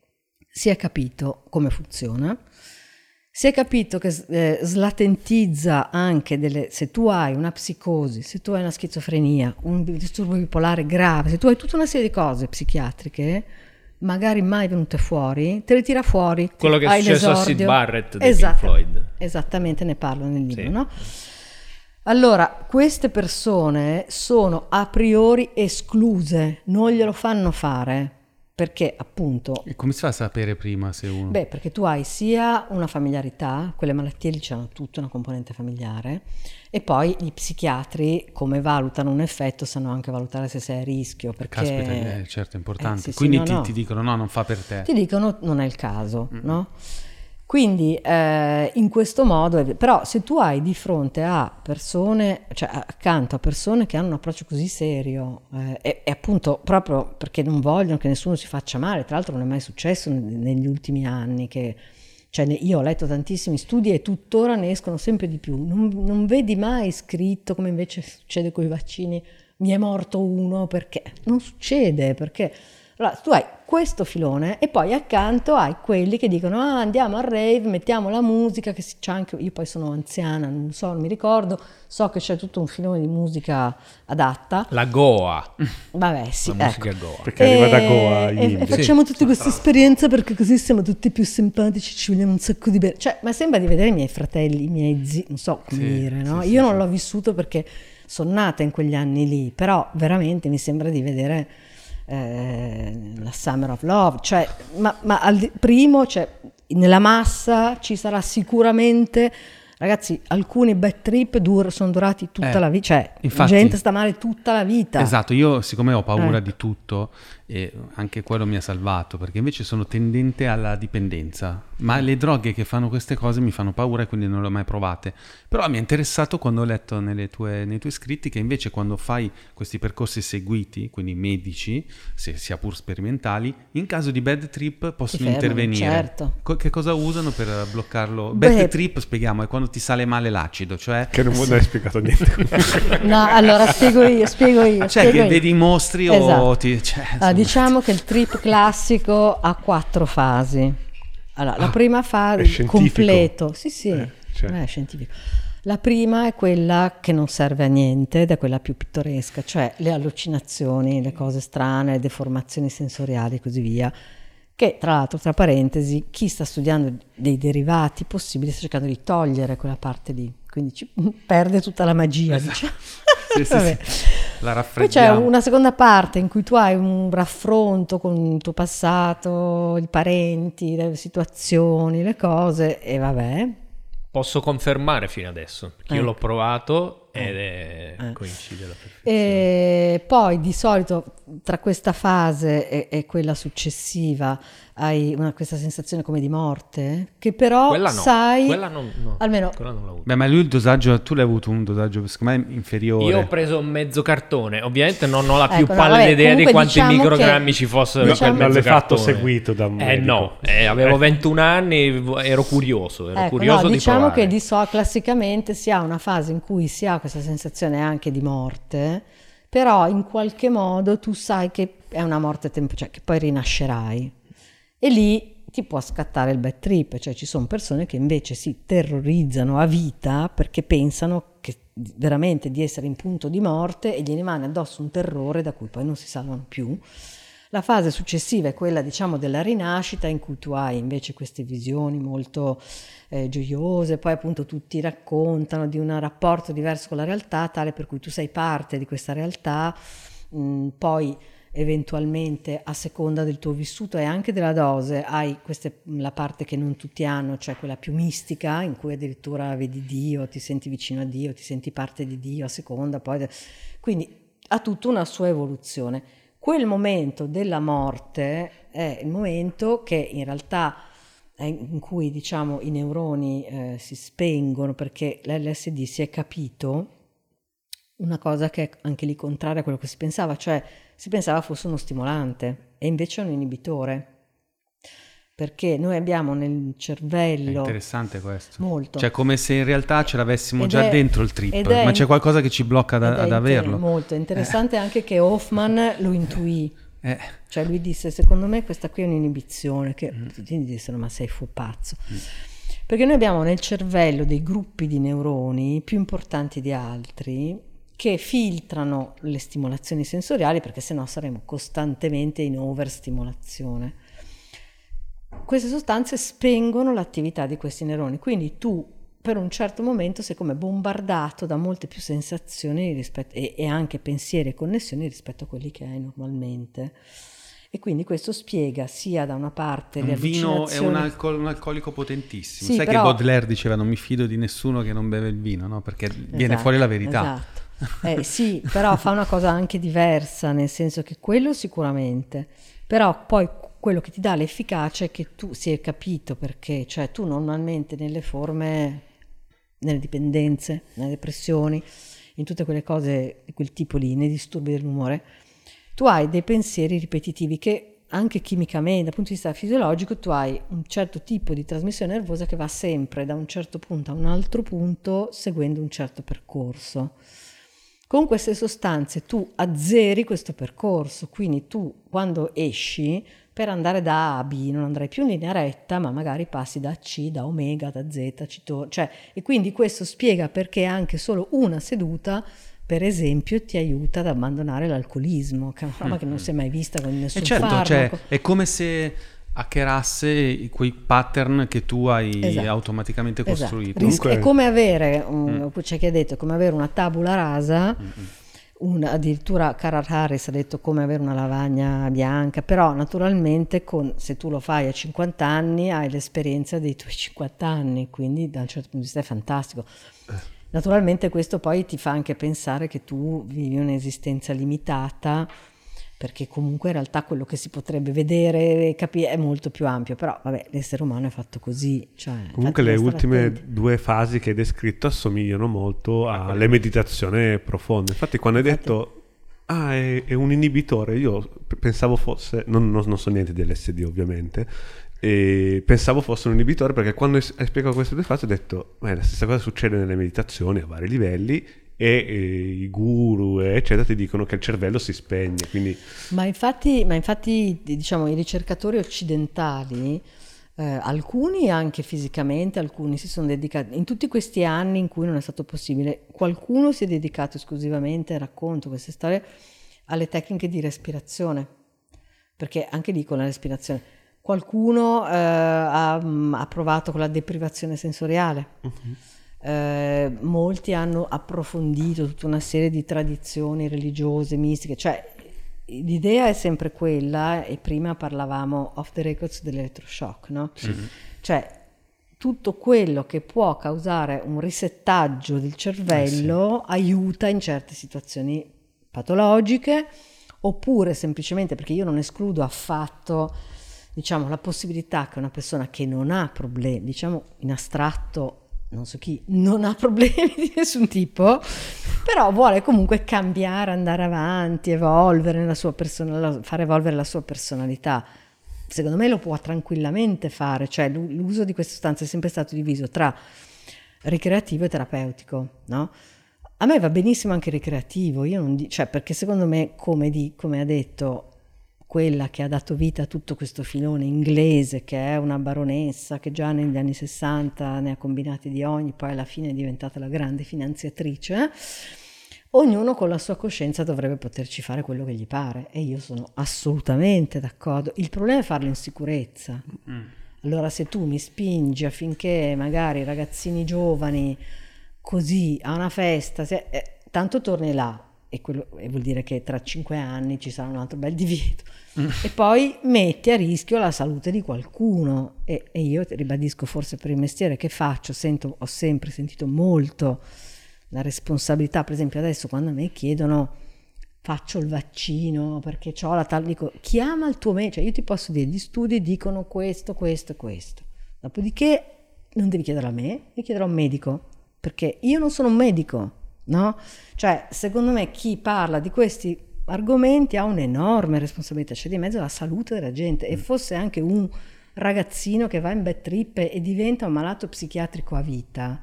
B: si è capito come funziona, si è capito che eh, slatentizza anche delle... se tu hai una psicosi, se tu hai una schizofrenia, un disturbo bipolare grave, se tu hai tutta una serie di cose psichiatriche, magari mai venute fuori, te le tira fuori.
C: Quello che è successo l'esordio. a Sid Barrett di esatto, Pink Floyd.
B: Esattamente, ne parlo nel libro, sì. no? Allora, queste persone sono a priori escluse, non glielo fanno fare perché appunto...
A: E come si fa a sapere prima se uno...
B: Beh, perché tu hai sia una familiarità, quelle malattie lì hanno tutta una componente familiare, e poi gli psichiatri come valutano un effetto sanno anche valutare se sei a rischio. Perché...
A: Caspita, eh, certo, è importante. Eh, sì, Quindi sì, no, ti, no. ti, dicono no, non fa per te.
B: Ti dicono non è il caso, mm-hmm. no? Quindi eh, in questo modo, però se tu hai di fronte a persone, cioè accanto a persone che hanno un approccio così serio eh, e, e, appunto proprio perché non vogliono che nessuno si faccia male, tra l'altro non è mai successo negli ultimi anni che... Cioè, io ho letto tantissimi studi e tuttora ne escono sempre di più. Non, non vedi mai scritto, come invece succede con i vaccini, mi è morto uno perché non succede, perché allora, tu hai questo filone e poi accanto hai quelli che dicono ah, andiamo al rave, mettiamo la musica, che c'è anche, io poi sono anziana, non so, non mi ricordo, so che c'è tutto un filone di musica adatta.
C: La Goa.
B: Vabbè, sì,
C: la ecco. Goa.
A: Perché e, arriva da Goa.
B: E, e facciamo sì. tutte queste esperienze perché così siamo tutti più simpatici, ci vogliamo un sacco di bene. Cioè, ma sembra di vedere i miei fratelli, i miei zii, non so come sì, dire, no? Sì, io non l'ho vissuto perché sono nata in quegli anni lì, però veramente mi sembra di vedere eh, la Summer of Love, cioè, ma, ma al primo, cioè, nella massa ci sarà sicuramente Ragazzi, alcuni bad trip dur- sono durati tutta eh, la vita, cioè infatti, gente sta male tutta la vita.
A: Esatto, io siccome ho paura eh. di tutto, e anche quello mi ha salvato perché invece sono tendente alla dipendenza ma le droghe che fanno queste cose mi fanno paura e quindi non le ho mai provate però mi è interessato quando ho letto tue, nei tuoi scritti che invece quando fai questi percorsi seguiti quindi medici se, sia pur sperimentali in caso di bad trip possono fermano, intervenire
B: certo.
A: Co- che cosa usano per bloccarlo? Beh, bad trip spieghiamo è quando ti sale male l'acido cioè
E: che non, non hai spiegato niente (laughs)
B: no allora spiego io spiego io
A: cioè
B: spiego
A: che
B: io.
A: vedi i mostri esatto. o ti cioè,
B: ah, diciamo che il trip classico ha quattro fasi. Allora, la ah, prima fase completo, sì, sì, eh, cioè. è scientifico. La prima è quella che non serve a niente, ed è quella più pittoresca, cioè le allucinazioni, le cose strane, le deformazioni sensoriali e così via. Che tra l'altro, tra parentesi, chi sta studiando dei derivati possibili sta cercando di togliere quella parte lì, quindi ci, perde tutta la magia. Esatto. Diciamo.
A: Sì, sì, (laughs) sì. La raffreddiamo.
B: Poi c'è una seconda parte in cui tu hai un raffronto con il tuo passato, i parenti, le situazioni, le cose e vabbè.
C: Posso confermare fino adesso, perché eh. io l'ho provato ed è... eh. coincide la perfezione.
B: E poi di solito tra questa fase e, e quella successiva hai una, questa sensazione come di morte, che però
C: quella no,
B: sai...
C: Quella non, no,
B: almeno...
C: Quella non l'ho avuto.
A: Beh, ma lui il dosaggio, tu l'hai avuto un dosaggio secondo me inferiore.
C: Io ho preso mezzo cartone, ovviamente non ho la più ecco, pallida no, idea di quanti diciamo microgrammi che, ci fossero
E: diciamo, in quel mezzo Non l'hai fatto seguito da un
C: Eh no, eh, avevo 21 anni, ero curioso, ero
B: ecco,
C: curioso
B: no,
C: di
B: diciamo
C: provare.
B: che di so, classicamente si ha una fase in cui si ha questa sensazione anche di morte, però in qualche modo tu sai che è una morte tempo, cioè che poi rinascerai. E lì ti può scattare il bad trip, cioè ci sono persone che invece si terrorizzano a vita perché pensano che veramente di essere in punto di morte e gli rimane addosso un terrore da cui poi non si salvano più. La fase successiva è quella, diciamo, della rinascita in cui tu hai invece queste visioni molto eh, gioiose, poi appunto tutti raccontano di un rapporto diverso con la realtà, tale per cui tu sei parte di questa realtà, mh, poi eventualmente a seconda del tuo vissuto e anche della dose hai queste, la parte che non tutti hanno, cioè quella più mistica in cui addirittura vedi Dio, ti senti vicino a Dio, ti senti parte di Dio a seconda, poi quindi ha tutta una sua evoluzione. Quel momento della morte è il momento che in realtà in cui diciamo i neuroni eh, si spengono perché l'LSD si è capito una cosa che è anche lì contraria a quello che si pensava, cioè si pensava fosse uno stimolante e invece è un inibitore. Perché noi abbiamo nel cervello. È
A: interessante questo.
B: Molto.
A: Cioè, come se in realtà ce l'avessimo ed già è, dentro il trip, ma c'è qualcosa che ci blocca da, ad averlo.
B: Molto. interessante eh. anche che Hoffman lo intuì. (laughs)
A: Eh.
B: Cioè, lui disse: Secondo me questa qui è un'inibizione. Che mm. tutti dissero: Ma sei fu pazzo. Mm. Perché noi abbiamo nel cervello dei gruppi di neuroni più importanti di altri che filtrano le stimolazioni sensoriali perché sennò saremo costantemente in overstimolazione. Queste sostanze spengono l'attività di questi neuroni, quindi tu per un certo momento sei come bombardato da molte più sensazioni rispetto, e, e, anche pensieri e connessioni rispetto a quelli che hai normalmente. E quindi questo spiega sia da una parte
A: un
B: le
A: vino è un, alcol- un alcolico potentissimo. Sì, Sai però... che Baudelaire diceva non mi fido di nessuno che non beve il vino, no? Perché esatto, viene fuori la verità.
B: Esatto. Eh, sì, però fa una cosa anche diversa, nel senso che quello sicuramente, però poi quello che ti dà l'efficacia è che tu si è capito perché, cioè tu normalmente nelle forme, nelle dipendenze, nelle depressioni, in tutte quelle cose di quel tipo lì, nei disturbi dell'umore, tu hai dei pensieri ripetitivi che anche chimicamente, dal punto di vista fisiologico, tu hai un certo tipo di trasmissione nervosa che va sempre da un certo punto a un altro punto seguendo un certo percorso. Con queste sostanze tu azzeri questo percorso, quindi tu quando esci per andare da A a B non andrai più in linea retta, ma magari passi da C, da omega, da Z, to- cioè, e quindi questo spiega perché anche solo una seduta per esempio ti aiuta ad abbandonare l'alcolismo, che è una roba che non si è mai vista con nessun e certo,
A: farmaco. Cioè, è come se hackerasse quei pattern che tu hai esatto. automaticamente esatto. costruito.
B: Esatto. È come avere, un, mm. c'è chi ha detto, come avere una tabula rasa, un, addirittura Carl Harris ha detto come avere una lavagna bianca, però naturalmente con, se tu lo fai a 50 anni hai l'esperienza dei tuoi 50 anni, quindi da un certo punto di vista è fantastico. Naturalmente questo poi ti fa anche pensare che tu vivi un'esistenza limitata perché comunque in realtà quello che si potrebbe vedere e capire è molto più ampio, però vabbè, l'essere umano è fatto così. Cioè,
E: comunque le ultime attenti. due fasi che hai descritto assomigliano molto alle meditazioni profonde. Infatti quando hai detto ah è, è, un inibitore, io pensavo fosse, non, non, non so niente di LSD ovviamente, e pensavo fosse un inibitore perché quando hai spiegato queste due fasi ho detto, ma la stessa cosa succede nelle meditazioni a vari livelli e, e i guru eccetera ti dicono che il cervello si spegne. Quindi...
B: Ma infatti, ma infatti diciamo, i ricercatori occidentali, eh, alcuni anche fisicamente, alcuni si sono dedicati, in tutti questi anni in cui non è stato possibile, qualcuno si è dedicato esclusivamente, racconto queste storie, alle tecniche di respirazione, perché anche lì con la respirazione. Qualcuno eh, ha, ha, provato con la deprivazione sensoriale. Uh-huh eh, molti hanno approfondito tutta una serie di tradizioni religiose, mistiche, cioè l'idea è sempre quella, e prima parlavamo off the records dell'elettroshock, no? Mm-hmm. Cioè tutto quello che può causare un risettaggio del cervello eh sì. aiuta in certe situazioni patologiche oppure semplicemente perché io non escludo affatto diciamo la possibilità che una persona che non ha problemi, diciamo in astratto non so chi, non ha problemi (laughs) di nessun tipo, però vuole comunque cambiare, andare avanti, evolvere la sua person- far evolvere la sua personalità. Secondo me lo può tranquillamente fare, cioè l'uso di queste sostanze è sempre stato diviso tra ricreativo e terapeutico, no? A me va benissimo anche ricreativo, io non di- cioè perché secondo me, come, di- come ha detto quella che ha dato vita a tutto questo filone inglese, che è una baronessa che già negli anni 60 ne ha combinati di ogni, poi alla fine è diventata la grande finanziatrice, ognuno con la sua coscienza dovrebbe poterci fare quello che gli pare e io sono assolutamente d'accordo. Il problema è farlo in sicurezza. Mm. Allora se tu mi spingi affinché magari ragazzini giovani così a una festa, se, eh, tanto torni là, e, quello, e, vuol dire che tra cinque anni ci sarà un altro bel divieto. Mm. E poi metti a rischio la salute di qualcuno. E, e, io ribadisco, forse per il mestiere che faccio, sento, ho sempre sentito molto la responsabilità. Per esempio, adesso quando a me chiedono faccio il vaccino perché ho la tal, dico chiama il tuo medico. Cioè, io ti posso dire, gli studi dicono questo, questo e questo. Dopodiché non devi chiedere a me, devi chiedere a un medico. Perché io non sono un medico no? Cioè, secondo me chi parla di questi argomenti ha un'enorme responsabilità, c'è di mezzo la salute della gente e mm. fosse anche un ragazzino che va in bad trip e diventa un malato psichiatrico a vita,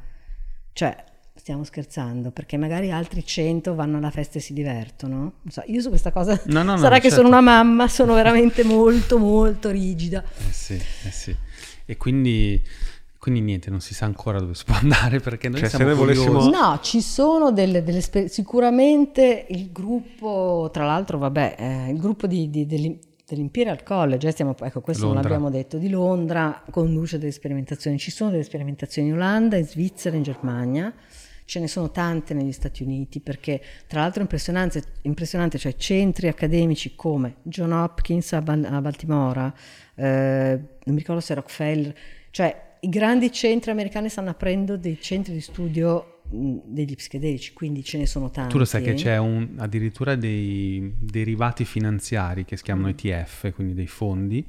B: cioè stiamo scherzando perché magari altri cento vanno alla festa e si divertono. So, io su questa cosa no, no, (laughs) sarà no, che certo. sono una mamma, sono veramente molto molto rigida.
A: Eh sì, eh sì. E quindi quindi niente, non si sa ancora dove si può (laughs) andare perché noi cioè, siamo se volessimo...
B: No, ci sono delle, delle spe... sicuramente il gruppo, tra l'altro, vabbè, eh, il gruppo di, di, dell'Imperial College, eh, stiamo, ecco questo Londra. non l'abbiamo detto, di Londra conduce delle sperimentazioni. Ci sono delle sperimentazioni in Olanda, in Svizzera, in Germania. Ce ne sono tante negli Stati Uniti perché tra l'altro è impressionante, impressionante cioè centri accademici come John Hopkins a, Ban- a Baltimora, eh, non mi ricordo se Rockefeller, cioè i grandi centri americani stanno aprendo dei centri di studio degli psichedelici, quindi ce ne sono tanti.
A: Tu lo sai che c'è un, addirittura dei derivati finanziari che si chiamano mm. ETF, quindi dei fondi,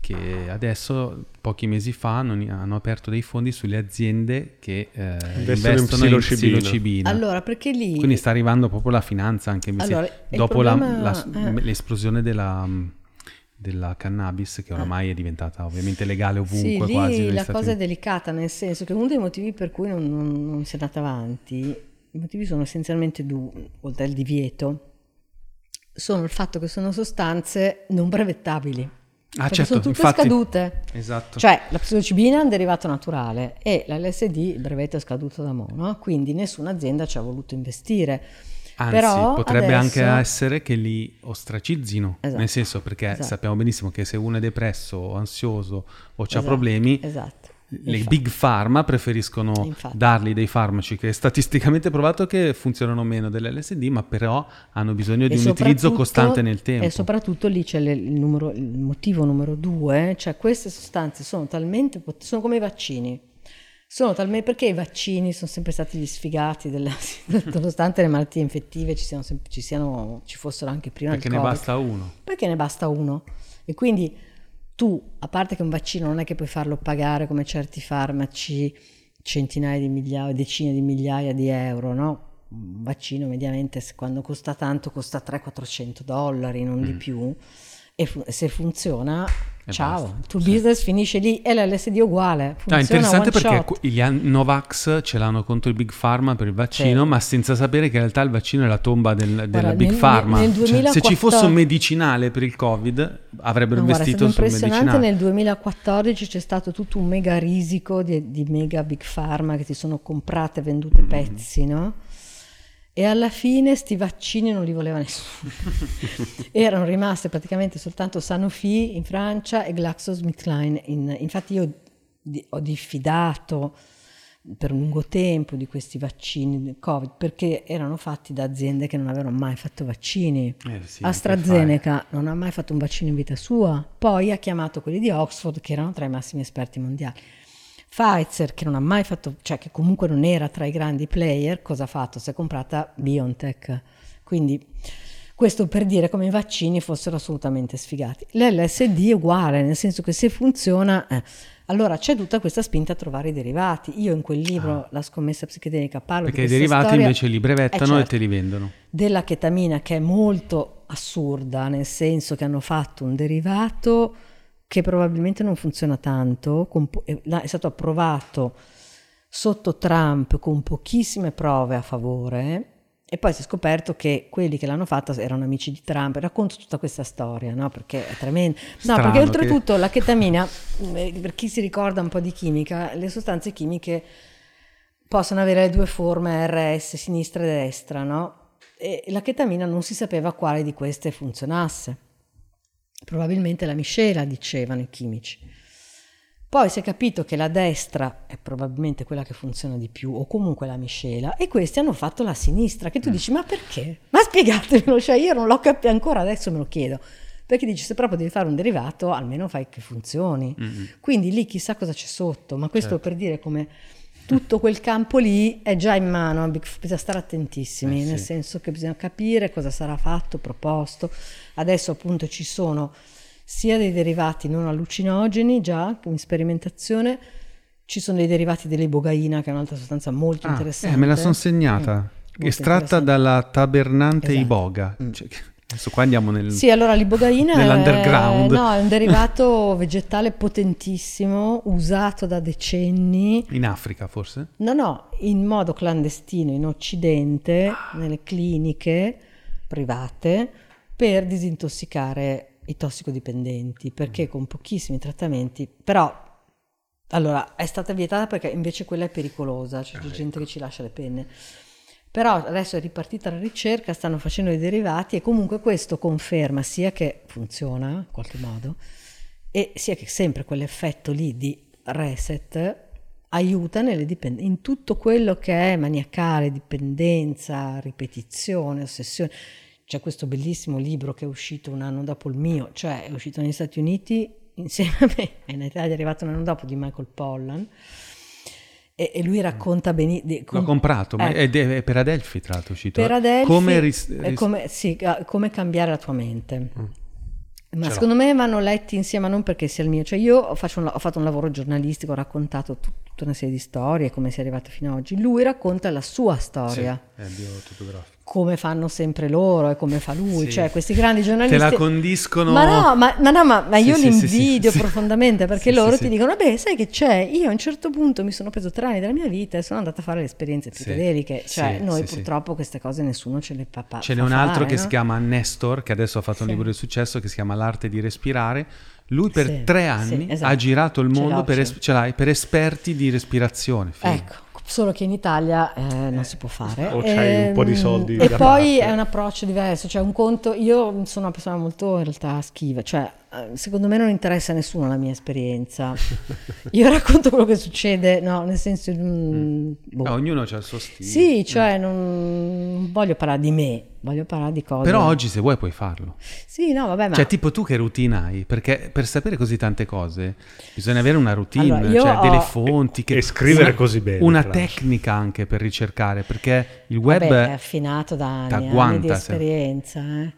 A: che adesso, pochi mesi fa, hanno, hanno aperto dei fondi sulle aziende che eh, investono, in psilocibina. in psilocibina.
B: Allora, perché lì...
A: Quindi sta arrivando proprio la finanza anche allora, dopo problema, la, la, eh. l'esplosione della della cannabis che oramai è diventata ovviamente legale ovunque
B: sì,
A: quasi.
B: la cosa è delicata nel senso che uno dei motivi per cui non, non, non si è andata avanti, i motivi sono essenzialmente due, oltre al divieto, sono il fatto che sono sostanze non brevettabili.
A: Ah, certo,
B: sono tutte
A: infatti,
B: scadute.
A: Esatto.
B: Cioè, la psilocibina è un derivato naturale e l'LSD, il brevetto è scaduto da mo', quindi nessuna azienda ci ha voluto investire.
A: Anzi,
B: Però
A: potrebbe
B: adesso...
A: anche essere che li ostracizzino, esatto. nel senso perché esatto. sappiamo benissimo che se uno è depresso o ansioso o ha esatto. problemi,
B: esatto.
A: le Infatti. big pharma preferiscono Infatti. dargli dei farmaci che (laughs) è statisticamente provato che funzionano meno dell'LSD, ma però hanno bisogno di e un utilizzo costante nel tempo.
B: E soprattutto lì c'è il, numero, il motivo numero due, cioè queste sostanze sono talmente, sono come i vaccini Sono talmente perché i vaccini sono sempre stati gli sfigati, della, (laughs) nonostante le malattie infettive ci, siano, ci, siano, ci fossero anche prima.
A: Perché ne basta uno.
B: Perché ne basta uno. E quindi tu, a parte che un vaccino non è che puoi farlo pagare come certi farmaci centinaia di migliaia, decine di migliaia di euro, no? Un vaccino mediamente quando costa tanto costa 300-400 dollari, non mm. di più e fu- se funziona e ciao, basta. il tuo sì. business finisce lì e l'LSD è uguale.
A: Funziona è interessante perché shot. gli Novax ce l'hanno contro il Big Pharma per il vaccino, sì. ma senza sapere che in realtà il vaccino è la tomba del, della Big nel, Pharma. Nel 2014... cioè, se ci fosse un medicinale per il Covid, avrebbero no, investito guarda, sul medicinale.
B: Nel 2014 c'è stato tutto un mega risico di, di mega Big Pharma che si sono comprate e vendute mm. pezzi, no? E alla fine sti vaccini non li voleva nessuno. (laughs) Erano rimaste praticamente soltanto Sanofi in Francia e GlaxoSmithKline. In, infatti io di, ho diffidato per un lungo tempo di questi vaccini Covid perché erano fatti da aziende che non avevano mai fatto vaccini. Eh sì, AstraZeneca non ha mai fatto un vaccino in vita sua, poi ha chiamato quelli di Oxford che erano tra i massimi esperti mondiali. Pfizer, che non ha mai fatto, cioè che comunque non era tra i grandi player, cosa ha fatto? Si è comprata BioNTech. Quindi questo per dire come i vaccini fossero assolutamente sfigati. L'LSD è uguale, nel senso che se funziona... Eh, allora c'è tutta questa spinta a trovare i derivati. Io in quel libro, ah. La scommessa psichedelica, parlo
A: Perché
B: di
A: i derivati
B: storia,
A: invece li brevettano certo, e te li vendono.
B: Della chetamina che è molto assurda, nel senso che hanno fatto un derivato che probabilmente non funziona tanto, è stato approvato sotto Trump con pochissime prove a favore e poi si è scoperto che quelli che l'hanno fatta erano amici di Trump. Racconto tutta questa storia, no? Perché è tremendo. No, Strano perché oltretutto che... la chetamina, eh, per chi si ricorda un po' di chimica, le sostanze chimiche possono avere le due forme RS, sinistra e destra, no? E la chetamina non si sapeva quale di queste funzionasse. Probabilmente la miscela, dicevano i chimici. Poi si è capito che la destra è probabilmente quella che funziona di più, o comunque la miscela, e questi hanno fatto la sinistra, che tu mm. dici, ma perché? Ma spiegatemelo, cioè io non l'ho capito ancora, adesso me lo chiedo. Perché dici, se proprio devi fare un derivato, almeno fai che funzioni. Mm-hmm. Quindi lì chissà cosa c'è sotto, ma questo certo. per dire come tutto quel campo lì è già in mano, bisogna stare attentissimi, eh, nel sì. senso che bisogna capire cosa sarà fatto, proposto. Adesso appunto ci sono sia dei derivati non allucinogeni già in sperimentazione, ci sono dei derivati dell'ibogaina che è un'altra sostanza molto ah, interessante.
A: Eh, me la sono segnata, mm, estratta dalla tabernante esatto. iboga. Mm. Cioè, Adesso qua andiamo nel,
B: sì, allora l'ibogaina (laughs) nell'underground. È, no, è un derivato vegetale potentissimo, usato da decenni.
A: In Africa forse?
B: No, no, in modo clandestino in Occidente, ah. nelle cliniche private, per disintossicare i tossicodipendenti, perché mm. con pochissimi trattamenti, però allora è stata vietata perché invece quella è pericolosa, c'è ah, gente ecco. che ci lascia le penne. Però adesso è ripartita la ricerca, stanno facendo i derivati e comunque questo conferma sia che funziona in qualche modo e sia che sempre quell'effetto lì di reset aiuta dipend- in tutto quello che è maniacale, dipendenza, ripetizione, ossessione. C'è questo bellissimo libro che è uscito un anno dopo il mio, cioè è uscito negli Stati Uniti insieme a me, (laughs) in Italia è arrivato un anno dopo di Michael Pollan e, e lui racconta benissimo.
A: L'ho comprato, ma ecco. è, è, per Adelphi tra l'altro uscito.
B: Per Adelphi come, ris- ris- come, sì, come cambiare la tua mente. Mm. Ma Ce secondo l'ho. me vanno letti insieme, non perché sia il mio. Cioè, io ho, un, ho fatto un lavoro giornalistico, ho raccontato tut, tutta una serie di storie, come si è arrivato fino ad oggi. Lui racconta la sua storia.
A: Sì, è biotopografico
B: come fanno sempre loro e come fa lui, sì. cioè questi grandi giornalisti...
A: Te la condiscono...
B: Ma no, ma, ma, no, ma, ma io sì, li invidio (laughs) sì, profondamente perché loro ti dicono, beh, sai che c'è? Io a un certo punto mi sono preso tre anni della mia vita e sono andata a fare le esperienze psichedeliche, cioè noi purtroppo queste cose nessuno ce le fa, fa
A: Ce n'è un altro fare, che no? si chiama Nestor, che adesso ha fatto un libro di successo che si chiama L'arte di respirare, lui per tre anni esatto. ha girato il mondo per, es- per, esperti di respirazione.
B: Fine. Ecco, solo che in Italia eh, non si può fare.
E: O c'hai e, un po' di ehm,
B: soldi. E poi parte. è un approccio diverso, cioè un conto, io sono una persona molto in realtà schiva, cioè eh, secondo me non interessa a nessuno la mia esperienza. (laughs) Io racconto quello che succede, no, nel senso... Mm.
A: Boh. No, ognuno ha il suo stile.
B: Sì, cioè mm. non voglio parlare di me, voglio parlare di cose.
A: Però oggi se vuoi puoi farlo.
B: Sì, no, vabbè, ma...
A: Cioè, tipo tu che routine hai? Perché per sapere così tante cose bisogna avere una routine, allora, cioè ho... delle fonti.
E: Che... E scrivere una, così bene.
A: Una tecnica anche per ricercare, perché il web...
B: Vabbè, è affinato da anni, anni di esperienza, eh.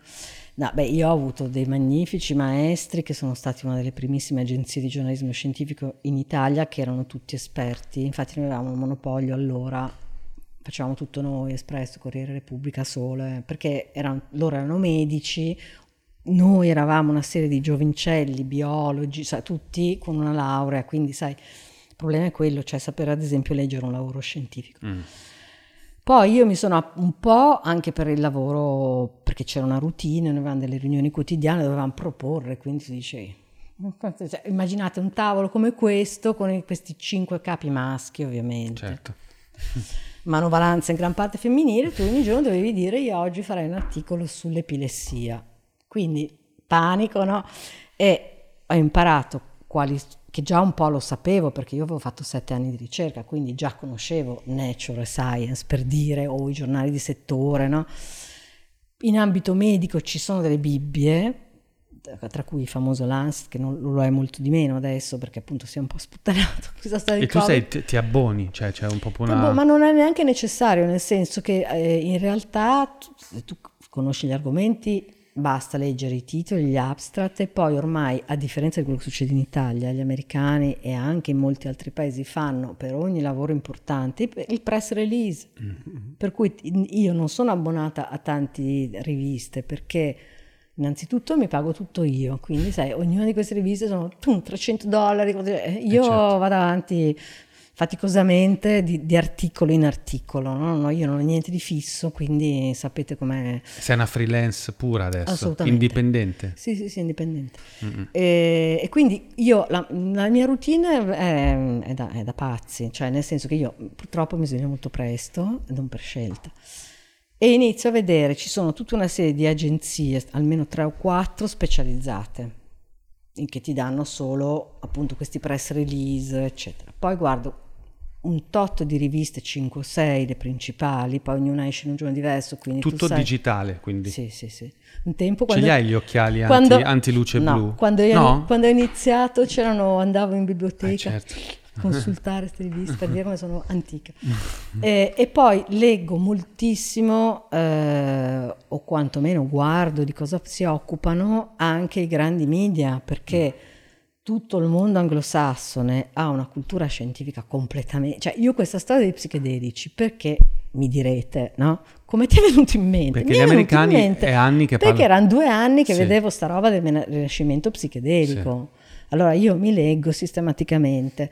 B: No, beh, io ho avuto dei magnifici maestri che sono stati una delle primissime agenzie di giornalismo scientifico in Italia, che erano tutti esperti. Infatti, noi avevamo un monopolio allora, facevamo tutto noi, Espresso, Corriere Repubblica, Sole, perché erano, loro erano medici, noi eravamo una serie di giovincelli, biologi, sai, tutti con una laurea, quindi sai, il problema è quello, cioè sapere ad esempio leggere un lavoro scientifico. Mm. Poi io mi sono un po' anche per il lavoro, perché c'era una routine, noi avevamo delle riunioni quotidiane, dovevamo proporre, quindi si dice, cioè, immaginate un tavolo come questo con questi cinque capi maschi ovviamente.
A: Certo. (laughs)
B: Manovalanza in gran parte femminile, tu ogni giorno dovevi dire io oggi farei un articolo sull'epilessia. Quindi panico, no? E ho imparato quali che già un po' lo sapevo perché io avevo fatto sette anni di ricerca, quindi già conoscevo Nature Science per dire, o i giornali di settore, no? In ambito medico ci sono delle bibbie, tra cui il famoso Lancet, che non lo è molto di meno adesso perché appunto si è un po' sputtanato (laughs) questa storia
A: E tu sei, ti, ti, abboni, cioè c'è un po'
B: una... Ma non è neanche necessario, nel senso che eh, in realtà tu, tu conosci gli argomenti basta leggere i titoli, gli abstract e poi ormai, a differenza di quello che succede in Italia, gli americani e anche in molti altri paesi fanno per ogni lavoro importante il press release. Mm-hmm. Per cui io non sono abbonata a tante riviste perché innanzitutto mi pago tutto io, quindi sai, ognuna di queste riviste sono tum, 300 dollari, io eh certo. vado avanti faticosamente di, di, articolo in articolo. No? No, io non ho niente di fisso, quindi sapete com'è.
A: Sei una freelance pura adesso, indipendente.
B: Sì, sì, sì, indipendente. E, e, quindi io, la, la mia routine è, è, da, è, da, pazzi, cioè nel senso che io purtroppo mi sveglio molto presto, non per scelta. E inizio a vedere, ci sono tutta una serie di agenzie, almeno tre o quattro specializzate, in che ti danno solo appunto questi press release, eccetera. Poi guardo un tot di riviste, 5 o 6 le principali, poi ognuna esce in un giorno diverso.
A: Tutto digitale, quindi.
B: Sì, sì, sì. Un tempo
A: quando... Ce li hai gli occhiali quando... anti, anti-luce
B: no,
A: blu?
B: Quando, io, no? quando ho iniziato c'erano, andavo in biblioteca.
A: Eh, certo.
B: Consultare queste riviste per (laughs) dire come sono antiche e, e, poi leggo moltissimo eh, o quantomeno guardo di cosa si occupano anche i grandi media perché tutto il mondo anglosassone ha una cultura scientifica completamente... Cioè, io questa storia dei psichedelici, perché mi direte, no? Come ti è venuto in mente?
A: Perché mi gli americani è anni che
B: Perché erano due anni che sì. vedevo sta roba del rinascimento psichedelico. Sì. Allora io mi leggo sistematicamente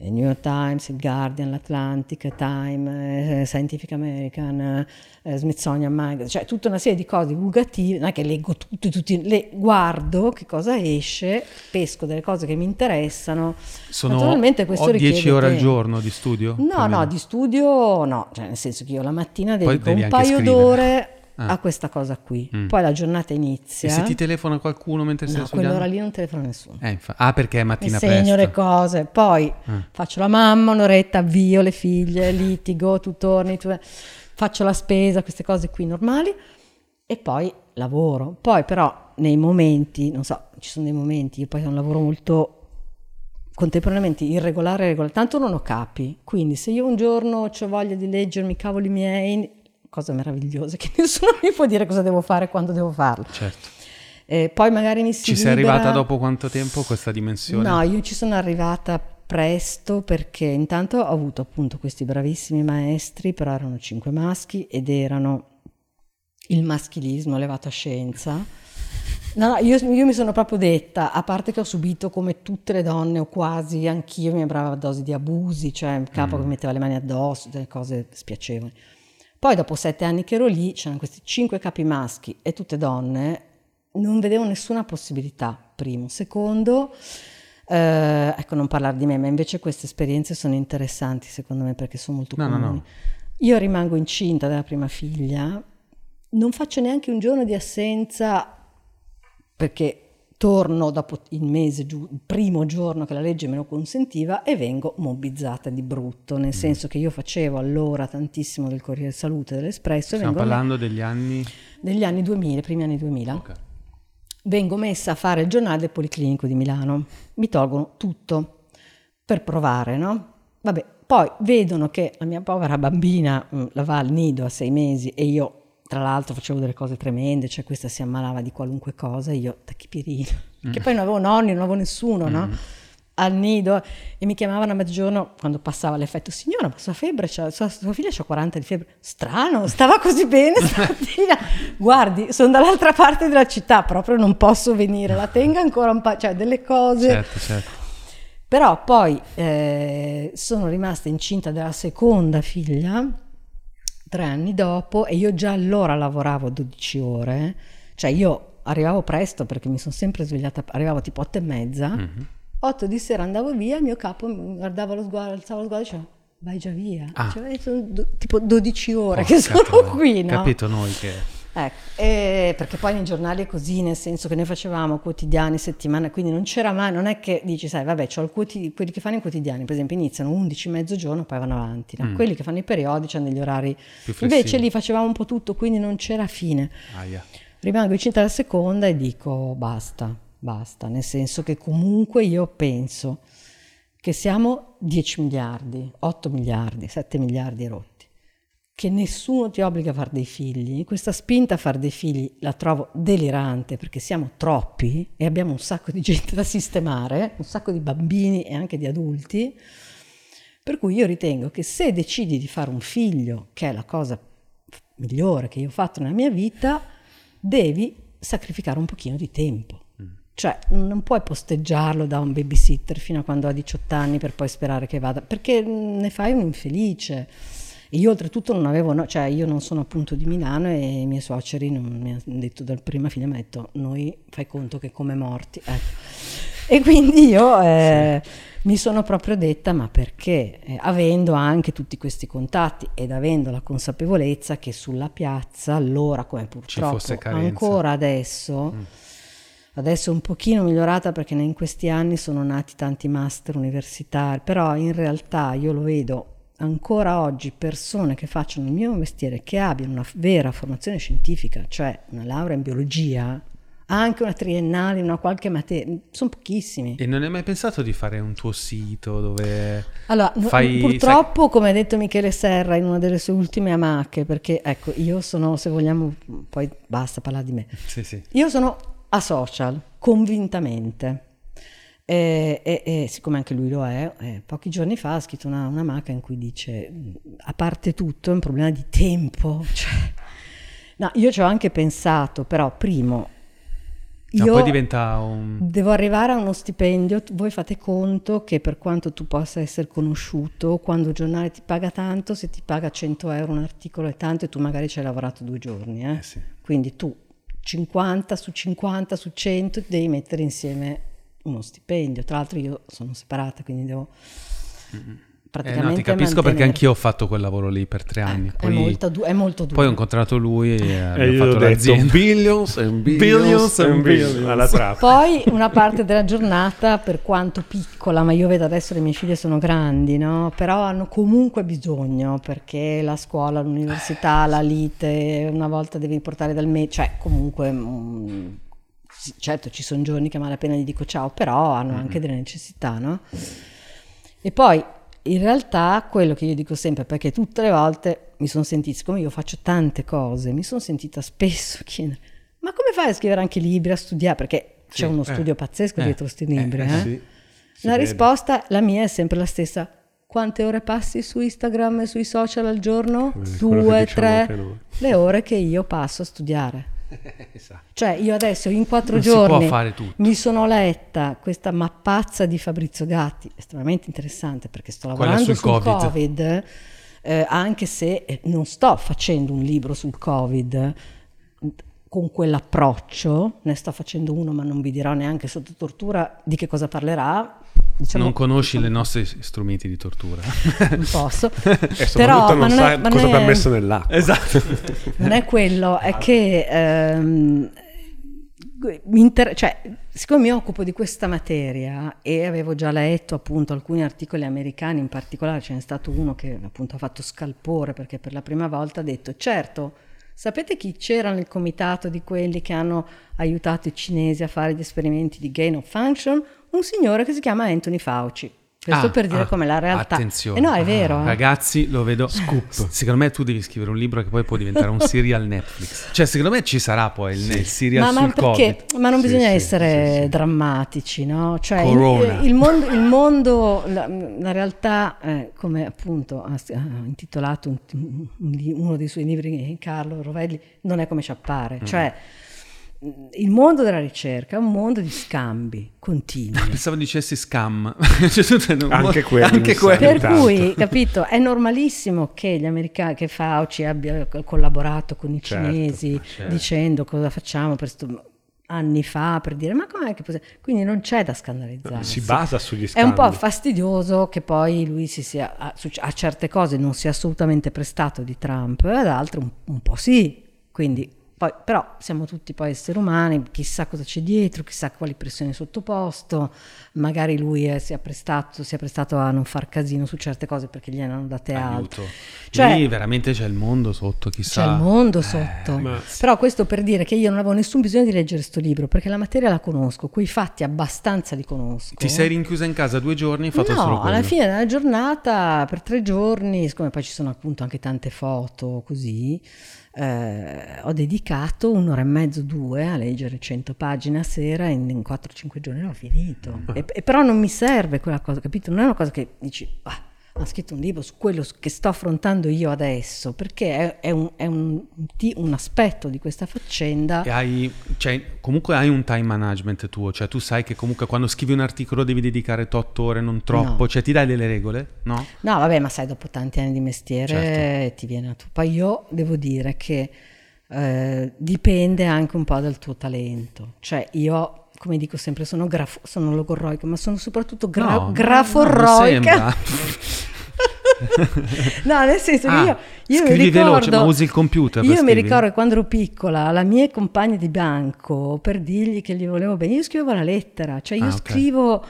B: il New York Times, il Guardian, l'Atlantic Time, eh, Scientific American, eh, Smithsonian Magazine, cioè tutta una serie di cose divulgative, non è che leggo tutti, tutti, le guardo che cosa esce, pesco delle cose che mi interessano.
A: Sono Naturalmente questo 10 ore al giorno di studio?
B: No, no, di studio no, cioè nel senso che io la mattina dedico un paio d'ore ah. a questa cosa qui. Mm. Poi la giornata inizia.
A: E se ti telefona qualcuno mentre stai
B: no,
A: studiando?
B: quell'ora lì non telefona nessuno.
A: Eh, infa- ah, perché è mattina
B: Mi segno
A: presto.
B: le cose, poi ah. faccio la mamma un'oretta, avvio le figlie, litigo, tu torni, tu... faccio la spesa, queste cose qui normali e poi lavoro. Poi però nei momenti, non so, ci sono dei momenti, io poi ho un lavoro molto contemporaneamente irregolare e regolare, tanto non ho capi, quindi se io un giorno ho voglia di leggermi i cavoli miei, cosa meravigliosa che (laughs) nessuno mi può dire cosa devo fare e quando devo farlo.
A: Certo.
B: Eh, poi magari mi si
A: Ci sei arrivata dopo quanto tempo questa dimensione?
B: No, io ci sono arrivata presto perché intanto ho avuto appunto questi bravissimi maestri, però erano cinque maschi ed erano il maschilismo elevato a scienza. No, no io, io, mi sono proprio detta, a parte che ho subito come tutte le donne o quasi anch'io mi brava dosi di abusi, cioè il capo mm. che mi metteva le mani addosso, delle cose spiacevoli. Poi dopo sette anni che ero lì, c'erano questi cinque capi maschi e tutte donne, non vedevo nessuna possibilità, primo. Secondo, eh, ecco non parlare di me, ma invece queste esperienze sono interessanti secondo me perché sono molto no, comuni. No, no. Io rimango incinta della prima figlia, non faccio neanche un giorno di assenza perché torno dopo il mese, il primo giorno che la legge me lo consentiva e vengo mobbizzata di brutto, nel mm. senso che io facevo allora tantissimo del Corriere Salute dell'Espresso.
A: Stiamo parlando me... degli anni?
B: Degli anni 2000, primi anni 2000. Okay. Vengo messa a fare il giornale del Policlinico di Milano. Mi tolgono tutto per provare, no? Vabbè, poi vedono che la mia povera bambina mm, la va al nido a sei mesi e io tra l'altro facevo delle cose tremende, cioè questa si ammalava di qualunque cosa, io tachipirina, mm. che poi non avevo nonni, non avevo nessuno, mm. no? Al nido e mi chiamavano a mezzogiorno quando passava l'effetto, signora, ma sua febbre, sua, sua figlia ha 40 di febbre, strano, stava così bene (laughs) stamattina, guardi, sono dall'altra parte della città, proprio non posso venire, la tenga ancora un po', cioè delle cose...
A: Certo, certo.
B: Però poi eh, sono rimasta incinta della seconda figlia tre anni dopo e io già allora lavoravo 12 ore, cioè io arrivavo presto perché mi sono sempre svegliata, arrivavo tipo 8 e mezza, mm-hmm. 8 di sera andavo via, il mio capo mi guardava lo sguardo, alzava lo sguardo e diceva vai già via, ah. cioè, sono do, tipo 12 ore oh, che sono qui, no?
A: Capito noi che...
B: Ecco, e perché poi nei giornali è così, nel senso che noi facevamo quotidiani, settimana, quindi non c'era mai, non è che dici, sai, vabbè, quotidi- quelli che fanno i quotidiani, per esempio, iniziano 11, mezzogiorno, poi vanno avanti, no? mm. quelli che fanno i periodici hanno degli orari, invece lì facevamo un po' tutto, quindi non c'era fine. Yeah. Rimango incinta alla seconda e dico basta, basta, nel senso che comunque io penso che siamo 10 miliardi, 8 miliardi, 7 miliardi rotti che nessuno ti obbliga a fare dei figli, questa spinta a fare dei figli la trovo delirante perché siamo troppi e abbiamo un sacco di gente da sistemare, un sacco di bambini e anche di adulti, per cui io ritengo che se decidi di fare un figlio, che è la cosa migliore che io ho fatto nella mia vita, devi sacrificare un pochino di tempo. Mm. Cioè, non puoi posteggiarlo da un babysitter fino a quando ha 18 anni per poi sperare che vada, perché ne fai un infelice io oltretutto non avevo, no, cioè io non sono appunto di Milano e i miei suoceri non mi hanno detto dal prima fine, mi hanno detto noi fai conto che come morti. Ecco. (laughs) E quindi io eh, sì. mi sono proprio detta, ma perché? Eh, avendo anche tutti questi contatti ed avendo la consapevolezza che sulla piazza, allora come purtroppo ancora adesso, mm. adesso è un pochino migliorata perché in questi anni sono nati tanti master universitari, però in realtà io lo vedo ancora oggi persone che facciano il mio mestiere, che abbiano una vera formazione scientifica, cioè una laurea in biologia, anche una triennale, una qualche materia, sono pochissimi.
A: E non hai mai pensato di fare un tuo sito dove
B: allora,
A: fai...
B: Purtroppo, sai... come ha detto Michele Serra in una delle sue ultime amacche, perché ecco, io sono, se vogliamo, poi basta parlare di me.
A: Sì, sì.
B: Io sono a social, convintamente. E, e, e, siccome anche lui lo è, eh, pochi giorni fa ha scritto una, una maca in cui dice, a parte tutto è un problema di tempo. (laughs) Cioè, no, io ci ho anche pensato, però primo, io
A: no, poi diventa un...
B: devo arrivare a uno stipendio, voi fate conto che per quanto tu possa essere conosciuto, quando il giornale ti paga tanto, se ti paga 100 euro un articolo è tanto e tu magari ci hai lavorato due giorni. Eh? Eh sì. Quindi tu 50 su 50 su 100 devi mettere insieme uno stipendio. Tra l'altro io sono separata, quindi devo praticamente...
A: Eh no, ti capisco
B: mantenere.
A: perché anch'io ho fatto quel lavoro lì per tre anni.
B: Ecco, poi, è, molto du- è, molto duro.
A: Poi ho incontrato lui e, (laughs)
E: e abbiamo fatto l'azienda. Billions and (laughs) billions, billions and billions. Alla trappola.
B: Poi una parte della giornata, per quanto piccola, ma io vedo adesso le mie figlie sono grandi, no? Però hanno comunque bisogno perché la scuola, l'università, la lite, una volta devi portare dal medico, cioè comunque... Mm, certo ci sono giorni che a malapena gli dico ciao, però hanno mm-hmm. anche delle necessità, no? E poi in realtà quello che io dico sempre, perché tutte le volte mi sono sentita, siccome io faccio tante cose, mi sono sentita spesso chiedere, ma come fai a scrivere anche libri, a studiare? Perché sì, c'è uno eh, studio pazzesco eh, dietro questi libri. Eh, eh? Sì, la risposta, la mia, è sempre la stessa. Quante ore passi su Instagram e sui social al giorno? Due, tre. Le ore che io passo a studiare. (laughs) esatto. Cioè io adesso in quattro non giorni mi sono letta questa mappazza di Fabrizio Gatti, estremamente interessante perché sto lavorando sul, sul COVID, COVID eh, anche se eh, non sto facendo un libro sul Covid con quell'approccio, ne sto facendo uno ma non vi dirò neanche sotto tortura di che cosa parlerà,
A: Diciamo, non conosci i nostri strumenti di tortura.
B: Non posso. (laughs)
E: e Però, non sai non cosa ti ha messo nell'acqua.
A: Esatto. (laughs)
B: non è quello, è che ehm, inter- cioè, siccome mi occupo di questa materia e avevo già letto appunto alcuni articoli americani, in particolare ce n'è stato uno che appunto ha fatto scalpore perché per la prima volta ha detto certo, sapete chi c'era nel comitato di quelli che hanno aiutato i cinesi a fare gli esperimenti di gain of function? Un signore che si chiama Anthony Fauci. Questo
A: Ah,
B: per dire
A: ah,
B: come la realtà.
A: Attenzione.
B: E no, è vero. eh.
A: Ragazzi, lo vedo. Scoop. Secondo me tu devi scrivere un libro che poi può diventare un serial Netflix. Cioè, secondo me ci sarà poi il, il serial
B: Ma, ma
A: sul
B: perché?
A: Covid.
B: Ma non
E: Sì,
B: bisogna
E: sì,
B: essere
E: sì, sì.
B: drammatici, no? Cioè, il, il mondo, il mondo, la, la realtà, eh, come appunto ha, ha intitolato un- uno dei suoi libri Carlo Rovelli, non è come ci appare.
A: Mm.
B: Cioè, il mondo della ricerca è un mondo di scambi continui. (laughs)
A: Pensavo dicessi scam. (laughs) Cioè,
E: Anche quelli
A: Anche
E: sa.
B: Per
E: tanto.
B: cui, (laughs) capito, è normalissimo che gli americani, che Fauci abbia collaborato con i
E: Certo,
B: cinesi
A: certo.
B: dicendo cosa facciamo per sto anni fa per dire ma com'è che possiamo... quindi non c'è da scandalizzarsi
E: Si basa sugli
B: è
E: scambi.
B: un po' fastidioso che poi lui si sia a, a certe cose non sia assolutamente prestato di Trump e ad altre un, un po' sì quindi poi, però siamo tutti poi esseri umani, chissà cosa c'è dietro, chissà quali pressioni è sottoposto, magari lui è- si, è prestato, si è prestato a non far casino su certe cose perché gliene hanno date altre.
A: Aiuto.
B: Cioè-
A: Lì veramente c'è il mondo sotto, chissà.
B: C'è il mondo sotto.
E: ma-
B: Però questo per dire che io non avevo nessun bisogno di leggere questo libro perché la materia la conosco, quei fatti abbastanza li conosco.
A: Ti sei rinchiusa in casa due giorni e hai fatto
B: no,
A: solo quello.
B: alla fine della giornata, per tre giorni, siccome poi ci sono appunto anche tante foto così, eh, ho dedicato un'ora e mezzo, due a leggere 100 pagine a sera e in, in 4-5 giorni l'ho finito. E, e però non mi serve quella cosa, capito? Non è una cosa che dici, ah, ho scritto un libro su quello che sto affrontando io adesso, perché è, è un, è un- un aspetto di questa faccenda.
A: Hai, cioè, comunque hai un time management tuo, cioè tu sai che comunque quando scrivi un articolo devi dedicare 8 ore, non troppo,
B: No.
A: cioè ti dai delle regole, no?
B: No, vabbè, ma sai, dopo tanti anni di mestiere
A: Certo.
B: ti viene a tu. Poi io devo dire che eh, dipende anche un po' dal tuo talento. Cioè, io, come dico sempre, sono, grafo- sono logorroica, ma sono soprattutto gra-
A: No,
B: graforroica. (laughs)
A: no,
B: nel senso
A: Ah,
B: io, io mi
A: scrivi
B: ricordo,
A: veloce, ma usi il computer
B: Io mi
A: scrivere?
B: ricordo che quando ero piccola, la mia compagna di banco, per dirgli che gli volevo bene, io scrivevo la lettera, cioè io
A: Ah,
B: scrivo,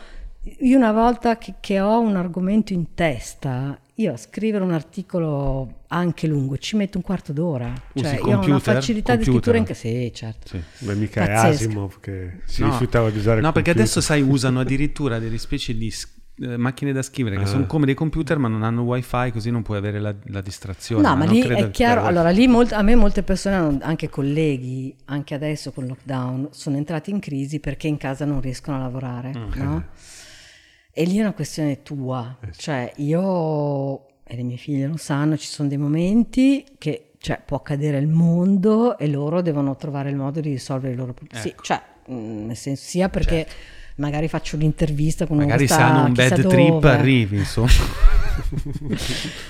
B: io una volta che, che ho un argomento in testa, io a scrivere un articolo anche lungo ci metto un quarto d'ora,
A: Usi
B: cioè
A: il
B: io ho una
A: computer?
B: facilità di
A: Computer?
B: scrittura in che sì, certo.
A: Sì.
E: Beh, mica è
B: Pazzesco.
E: Asimov che si
A: No.
E: rifiutava di usare il
A: No, perché
E: computer.
A: adesso sai usano (laughs) addirittura delle specie di eh, macchine da scrivere che
E: Ah.
A: sono come dei computer ma non hanno wifi così non puoi avere la, la distrazione.
B: No, ma
A: non
B: lì è chiaro,
A: eh,
B: allora lì molt- a me molte persone, hanno- anche colleghi, anche adesso con il lockdown, sono entrati in crisi perché in casa non riescono a lavorare, no? E lì è una questione tua,
E: Eh sì.
B: cioè io, e le mie figlie lo sanno, ci sono dei momenti che cioè, può cadere il mondo e loro devono trovare il modo di risolvere i loro problemi. Sì,
A: Ecco.
B: cioè, mh, nel senso, sia perché magari faccio un'intervista con uno
A: Magari se
B: sta
A: hanno un bad trip
B: dove.
A: arrivi, insomma. (laughs)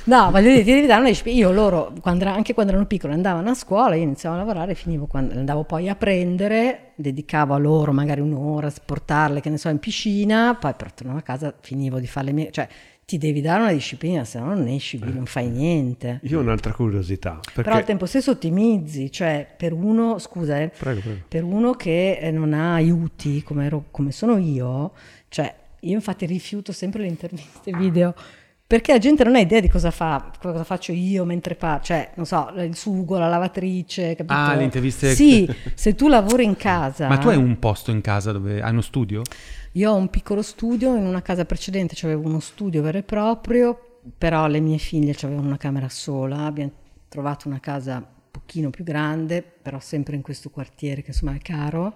B: No, voglio dire, ti devi dare una. Io loro, quando anche quando erano piccoli, andavano a scuola, io iniziavo a lavorare, finivo quando andavo poi a prendere, dedicavo a loro magari un'ora, portarle, che ne so, in piscina, poi però tornavo a casa, finivo di fare le mie... Cioè, ti devi dare una disciplina, se no non esci, non fai niente.
E: Io ho un'altra curiosità. Perché...
B: Però al tempo stesso ottimizzi, cioè per uno, scusa, eh,
E: Prego, prego.
B: per uno che eh, non ha aiuti come, ero- come sono io, cioè io infatti rifiuto sempre le interviste video perché la gente non ha idea di cosa fa, cosa faccio io mentre fa, cioè non so, il sugo, la lavatrice, capito?
A: Ah, le interviste-
B: Sì, se tu lavori in casa.
A: Ma tu hai un posto in casa dove hai uno studio?
B: Io ho un piccolo studio, in una casa precedente avevo uno studio vero e proprio, però le mie figlie avevano una camera sola, abbiamo trovato una casa un pochino più grande, però sempre in questo quartiere che insomma è caro,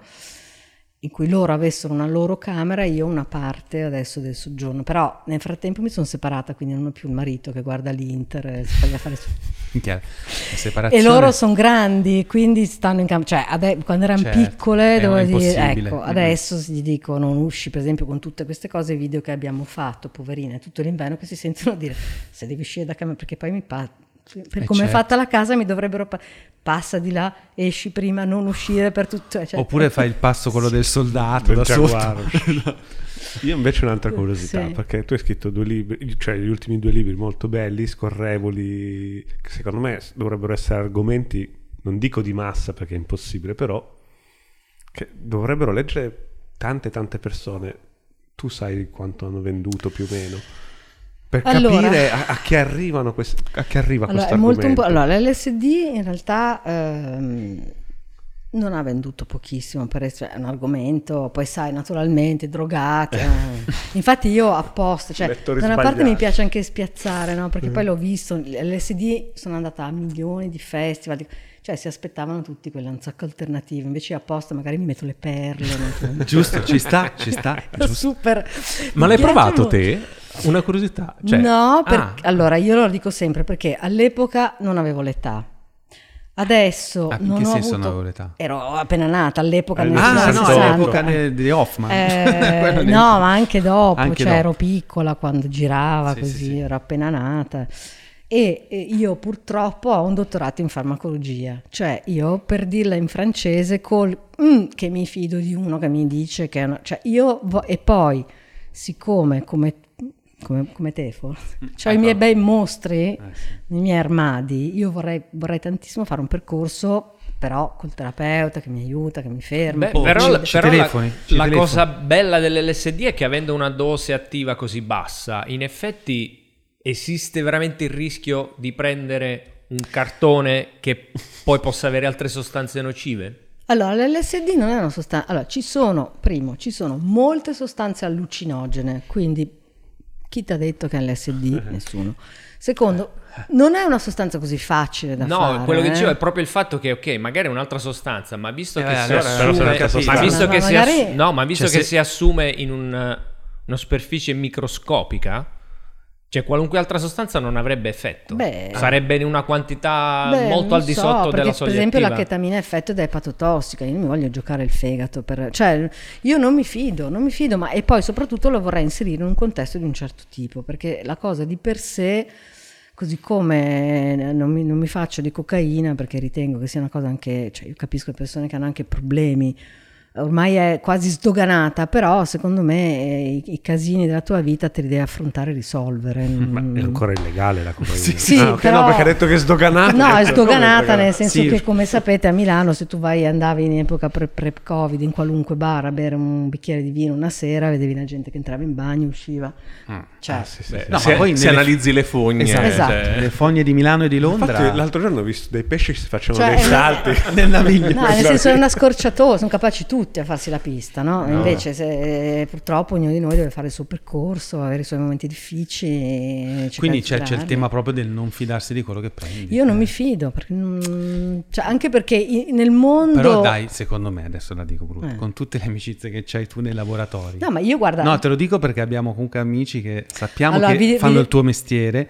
B: in cui loro avessero una loro camera e io una parte adesso del soggiorno, però nel frattempo mi sono separata, quindi non ho più il marito che guarda l'Inter e si fa fare su. (laughs)
A: Minchia, la
B: E
A: separazione.
B: loro sono grandi, quindi stanno in campo. Cioè, ade- quando erano
A: Certo,
B: piccole,
A: è
B: devo dire, ecco, adesso gli dico, non usci, per esempio, con tutte queste cose, i video che abbiamo fatto, poverine, tutto l'inverno che si sentono dire, se devi uscire da camera, perché poi mi pa- per
A: Eh,
B: come è
A: certo.
B: fatta la casa mi dovrebbero pa- passa di là, esci prima, non uscire per tutto. cioè-
A: Oppure fai il passo quello (laughs) del soldato
E: Del
A: da sotto. (laughs)
E: Io invece ho un'altra curiosità,
B: Sì.
E: perché tu hai scritto due libri, cioè gli ultimi due libri molto belli, scorrevoli, che secondo me dovrebbero essere argomenti, non dico di massa perché è impossibile, però che dovrebbero leggere tante tante persone. Tu sai quanto hanno venduto più o meno. Per
B: Allora-
E: capire a, a che arrivano questi, a che arriva
B: Allora,
E: questo
B: è molto un po'-
E: argomento.
B: allora, l'LSD in realtà ehm, non ha venduto pochissimo, per essere un argomento, poi sai, naturalmente, drogati. (laughs) eh. Infatti io apposta, cioè, da una parte mi piace anche spiazzare, no?
E: Mm.
B: perché poi l'ho visto, l'LSD sono andata a milioni di festival, di- cioè si aspettavano tutti quelle un sacco alternative, invece apposta magari mi metto le perle. (laughs)
A: Giusto, ci sta, ci sta. (laughs)
B: Super.
D: Ma l'hai provato
B: molto.
D: te? Una curiosità. Cioè,
B: no, per-
D: ah,
B: allora io lo dico sempre perché all'epoca non avevo l'età. Adesso
A: Ah, in
B: non
A: che
B: ho
A: senso
B: avuto...
A: non avevo l'età?
B: Ero appena nata all'epoca nel
E: Ah,
A: Ah, no,
B: 60.
A: all'epoca di Hoffman.
B: Eh, (laughs) no, ma anche dopo,
A: Anche
B: cioè
A: dopo.
B: ero piccola quando girava
A: Sì,
B: così,
A: sì, sì.
B: ero appena nata. E e io purtroppo ho un dottorato in farmacologia, cioè io per dirla in francese col "Mm", che mi fido di uno che mi dice che è una, cioè io vo- e poi siccome come, come, come te forse, cioè i miei bei mostri nei miei armadi, io vorrei, vorrei tantissimo fare un percorso però col terapeuta che mi aiuta, che mi ferma.
C: Beh, però
A: ci
C: però la-
A: telefoni, ci
C: la,
A: telefoni.
C: cosa bella dell'LSD è che avendo una dose attiva così bassa, in effetti esiste veramente il rischio di prendere un cartone che poi possa avere altre sostanze nocive?
B: Allora, l'LSD non è una sostanza. Allora, ci sono, primo, ci sono molte sostanze allucinogene, quindi chi ti ha detto che è l'LSD? Nessuno. Secondo, non è una sostanza così facile da
C: No,
B: fare.
C: quello che
B: eh.
C: dicevo è proprio il fatto che, ok, magari è un'altra sostanza, ma visto
A: Eh,
C: che si assume, ma visto che, si, no,
A: Cioè,
C: che si assume in un- una superficie microscopica, cioè qualunque altra sostanza non avrebbe effetto.
B: Beh.
C: Sarebbe in una quantità
B: Beh,
C: molto al di
B: so,
C: sotto della soglia
B: Per esempio,
C: attiva.
B: la chetamina è effetto è epatotossica. Io non mi voglio giocare il fegato. Per, cioè, io non mi fido, non mi fido, ma e poi soprattutto lo vorrei inserire in un contesto di un certo tipo, perché la cosa di per sé. Così come non mi, non mi faccio di cocaina perché ritengo che sia una cosa anche, cioè io capisco le persone che hanno anche problemi, ormai è quasi sdoganata, però secondo me eh, i, i casini della tua vita te li devi affrontare e risolvere.
E: Ma
B: Mm.
E: è ancora illegale la cocaina. (laughs)
B: Sì, sì,
E: Ah,
B: però-
E: no, perché ha detto che è sdoganata.
B: No, è sdoganata nel senso
A: Sì.
B: che come sapete a Milano se tu vai andavi in epoca pre- pre-covid in qualunque bar a bere un bicchiere di vino una sera vedevi la gente che entrava in bagno usciva. Cioè,
E: Ah, sì, sì,
D: beh,
E: sì.
A: No,
D: se,
A: ma poi
D: se
A: nelle-
D: analizzi le fogne,
A: Esatto.
B: Esatto.
D: cioè-
A: Le fogne di Milano e di Londra.
E: Infatti, l'altro giorno ho visto dei pesci che si facevano
B: Cioè,
E: dei
B: è-
E: salti. (laughs)
A: nel naviglio.
B: No, nel senso è una scorciatoia, sono capaci tutti a farsi la pista, no? Invece se, purtroppo ognuno di noi deve fare il suo percorso, avere i suoi momenti difficili.
A: Quindi
B: di
A: c'è, c'è il
B: superarli.
A: tema proprio del non fidarsi di quello che prendi.
B: Io non mi fido, perché non- cioè, anche perché nel mondo...
A: Però dai, secondo me, adesso la dico brutto,
B: Eh.
A: con tutte le amicizie che c'hai tu nei laboratori.
B: No, ma io guarda...
A: No, te lo dico perché abbiamo comunque amici che sappiamo
B: Allora,
A: che
B: vi-
A: fanno
B: vi-
A: il tuo mestiere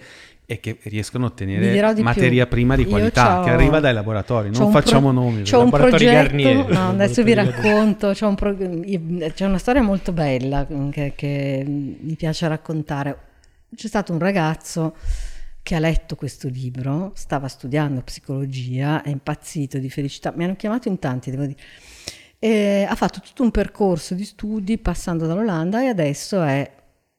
A: e che riescono a ottenere materia
B: più.
A: prima di qualità che arriva dai laboratori. Non facciamo
B: pro-
A: nomi.
B: C'ho un progetto,
C: Garnier.
B: no, adesso vi racconto, c'ho, un pro- c'è una storia molto bella che, che mi piace raccontare. C'è stato un ragazzo che ha letto questo libro, stava studiando psicologia, è impazzito di felicità, mi hanno chiamato in tanti, devo dire. E ha fatto tutto un percorso di studi passando dall'Olanda e adesso è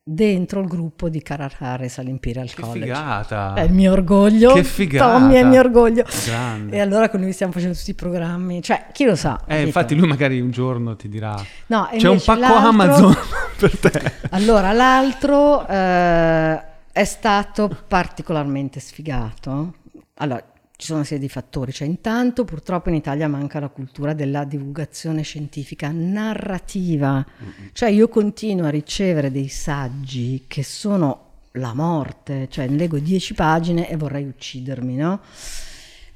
B: dentro il gruppo di Carrar Harris all'Imperial
A: Che
B: College.
A: figata.
B: È il mio orgoglio.
A: Che figata.
B: Tommy è il mio orgoglio.
A: Grande.
B: E allora con lui stiamo facendo tutti i programmi. Cioè, chi lo sa?
A: Eh, infatti lui magari un giorno ti dirà
B: No,
A: c'è un pacco
B: l'altro-
A: Amazon (laughs) per te.
B: Allora, l'altro eh, è stato particolarmente sfigato. Allora, ci sono una serie di fattori. Cioè, intanto purtroppo in Italia manca la cultura della divulgazione scientifica narrativa. Cioè, io continuo a ricevere dei saggi che sono la morte, cioè leggo dieci pagine e vorrei uccidermi, no?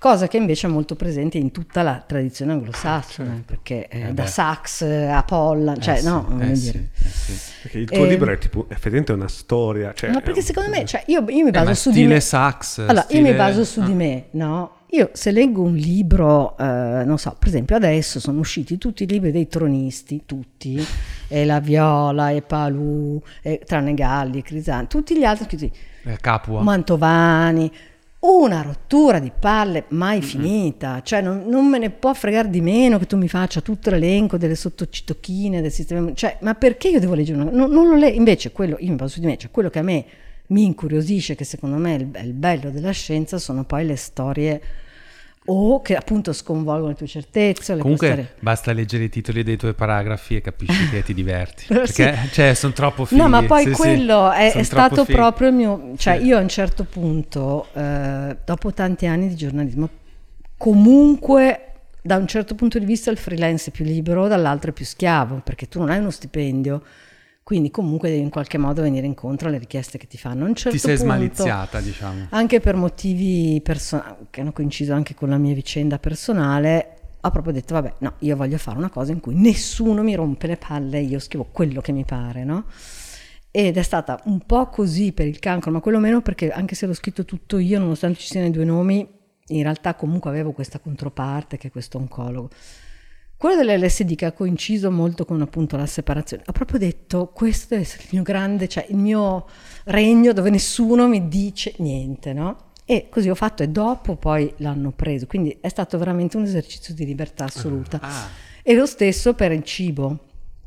B: Cosa che invece è molto presente in tutta la tradizione anglosassone, perché eh, da
A: beh.
B: Sachs a Pollan, cioè
A: Eh sì,
B: no,
A: eh sì, eh sì.
E: Perché il tuo
B: Eh,
E: libro è tipo, effettivamente una storia. Cioè,
B: Ma perché secondo me, cioè io, io mi
A: Eh,
B: baso su di me.
A: sax.
B: Allora, io
A: stile-
B: mi baso su
A: ah.
B: di me, no? Io se leggo un libro, eh, non so, per esempio adesso sono usciti tutti i libri dei tronisti, tutti, e La Viola, e Palù, e, tranne Galli, e Crisanti, tutti gli altri scritti,
A: Eh, Capua.
B: Mantovani, una rottura di palle mai finita, cioè non, non me ne può fregare di meno che tu mi faccia tutto l'elenco delle sottocitochine del sistema, cioè ma perché io devo leggere una non, non lo leggo, invece quello, io mi baso su di me, cioè quello che a me mi incuriosisce, che secondo me è il, è il bello della scienza, sono poi le storie o che appunto sconvolgono le tue certezze. Le
A: Comunque
B: storie.
A: basta leggere i titoli dei tuoi paragrafi e capisci che ti diverti. (laughs) Perché
B: Sì.
A: cioè, sono troppo fighi.
B: No, ma poi
A: Sì, sì.
B: quello è,
A: Sono
B: è
A: troppo
B: stato
A: fighi.
B: proprio il mio... Cioè
A: Sì.
B: io a un certo punto, eh, dopo tanti anni di giornalismo, comunque da un certo punto di vista il freelance è più libero, dall'altro è più schiavo, perché tu non hai uno stipendio, quindi comunque devi in qualche modo venire incontro alle richieste che ti fanno. A un certo
A: Ti sei
B: punto-
A: smaliziata, diciamo.
B: anche per motivi personali, che hanno coinciso anche con la mia vicenda personale, ho proprio detto, vabbè, no, io voglio fare una cosa in cui nessuno mi rompe le palle, io scrivo quello che mi pare, no? Ed è stata un po' così per il cancro, ma quello meno perché anche se l'ho scritto tutto io, nonostante ci siano i due nomi, in realtà comunque avevo questa controparte che è questo oncologo. Quello dell'LSD che ha coinciso molto con appunto la separazione, ho proprio detto questo deve essere il mio grande, cioè il mio regno dove nessuno mi dice niente, no? E così ho fatto e dopo poi l'hanno preso, quindi è stato veramente un esercizio di libertà assoluta.
A: Ah.
B: E lo stesso per il cibo.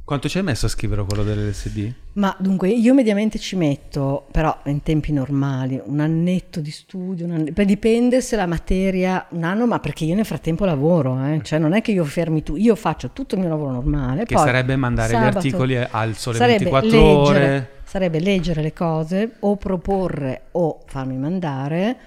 A: Quanto ci hai messo a scrivere quello dell'LSD?
B: Ma dunque io mediamente ci metto, però in tempi normali, un annetto di studio, un anne- poi dipende se la materia, un anno, ma perché io nel frattempo lavoro, eh? cioè non è che io fermi tu, io faccio tutto il mio lavoro normale.
A: Che sarebbe mandare
B: sabato
A: gli articoli al sole
B: sarebbe
A: 24
B: leggere-
A: ore.
B: Sarebbe leggere le cose o proporre o farmi mandare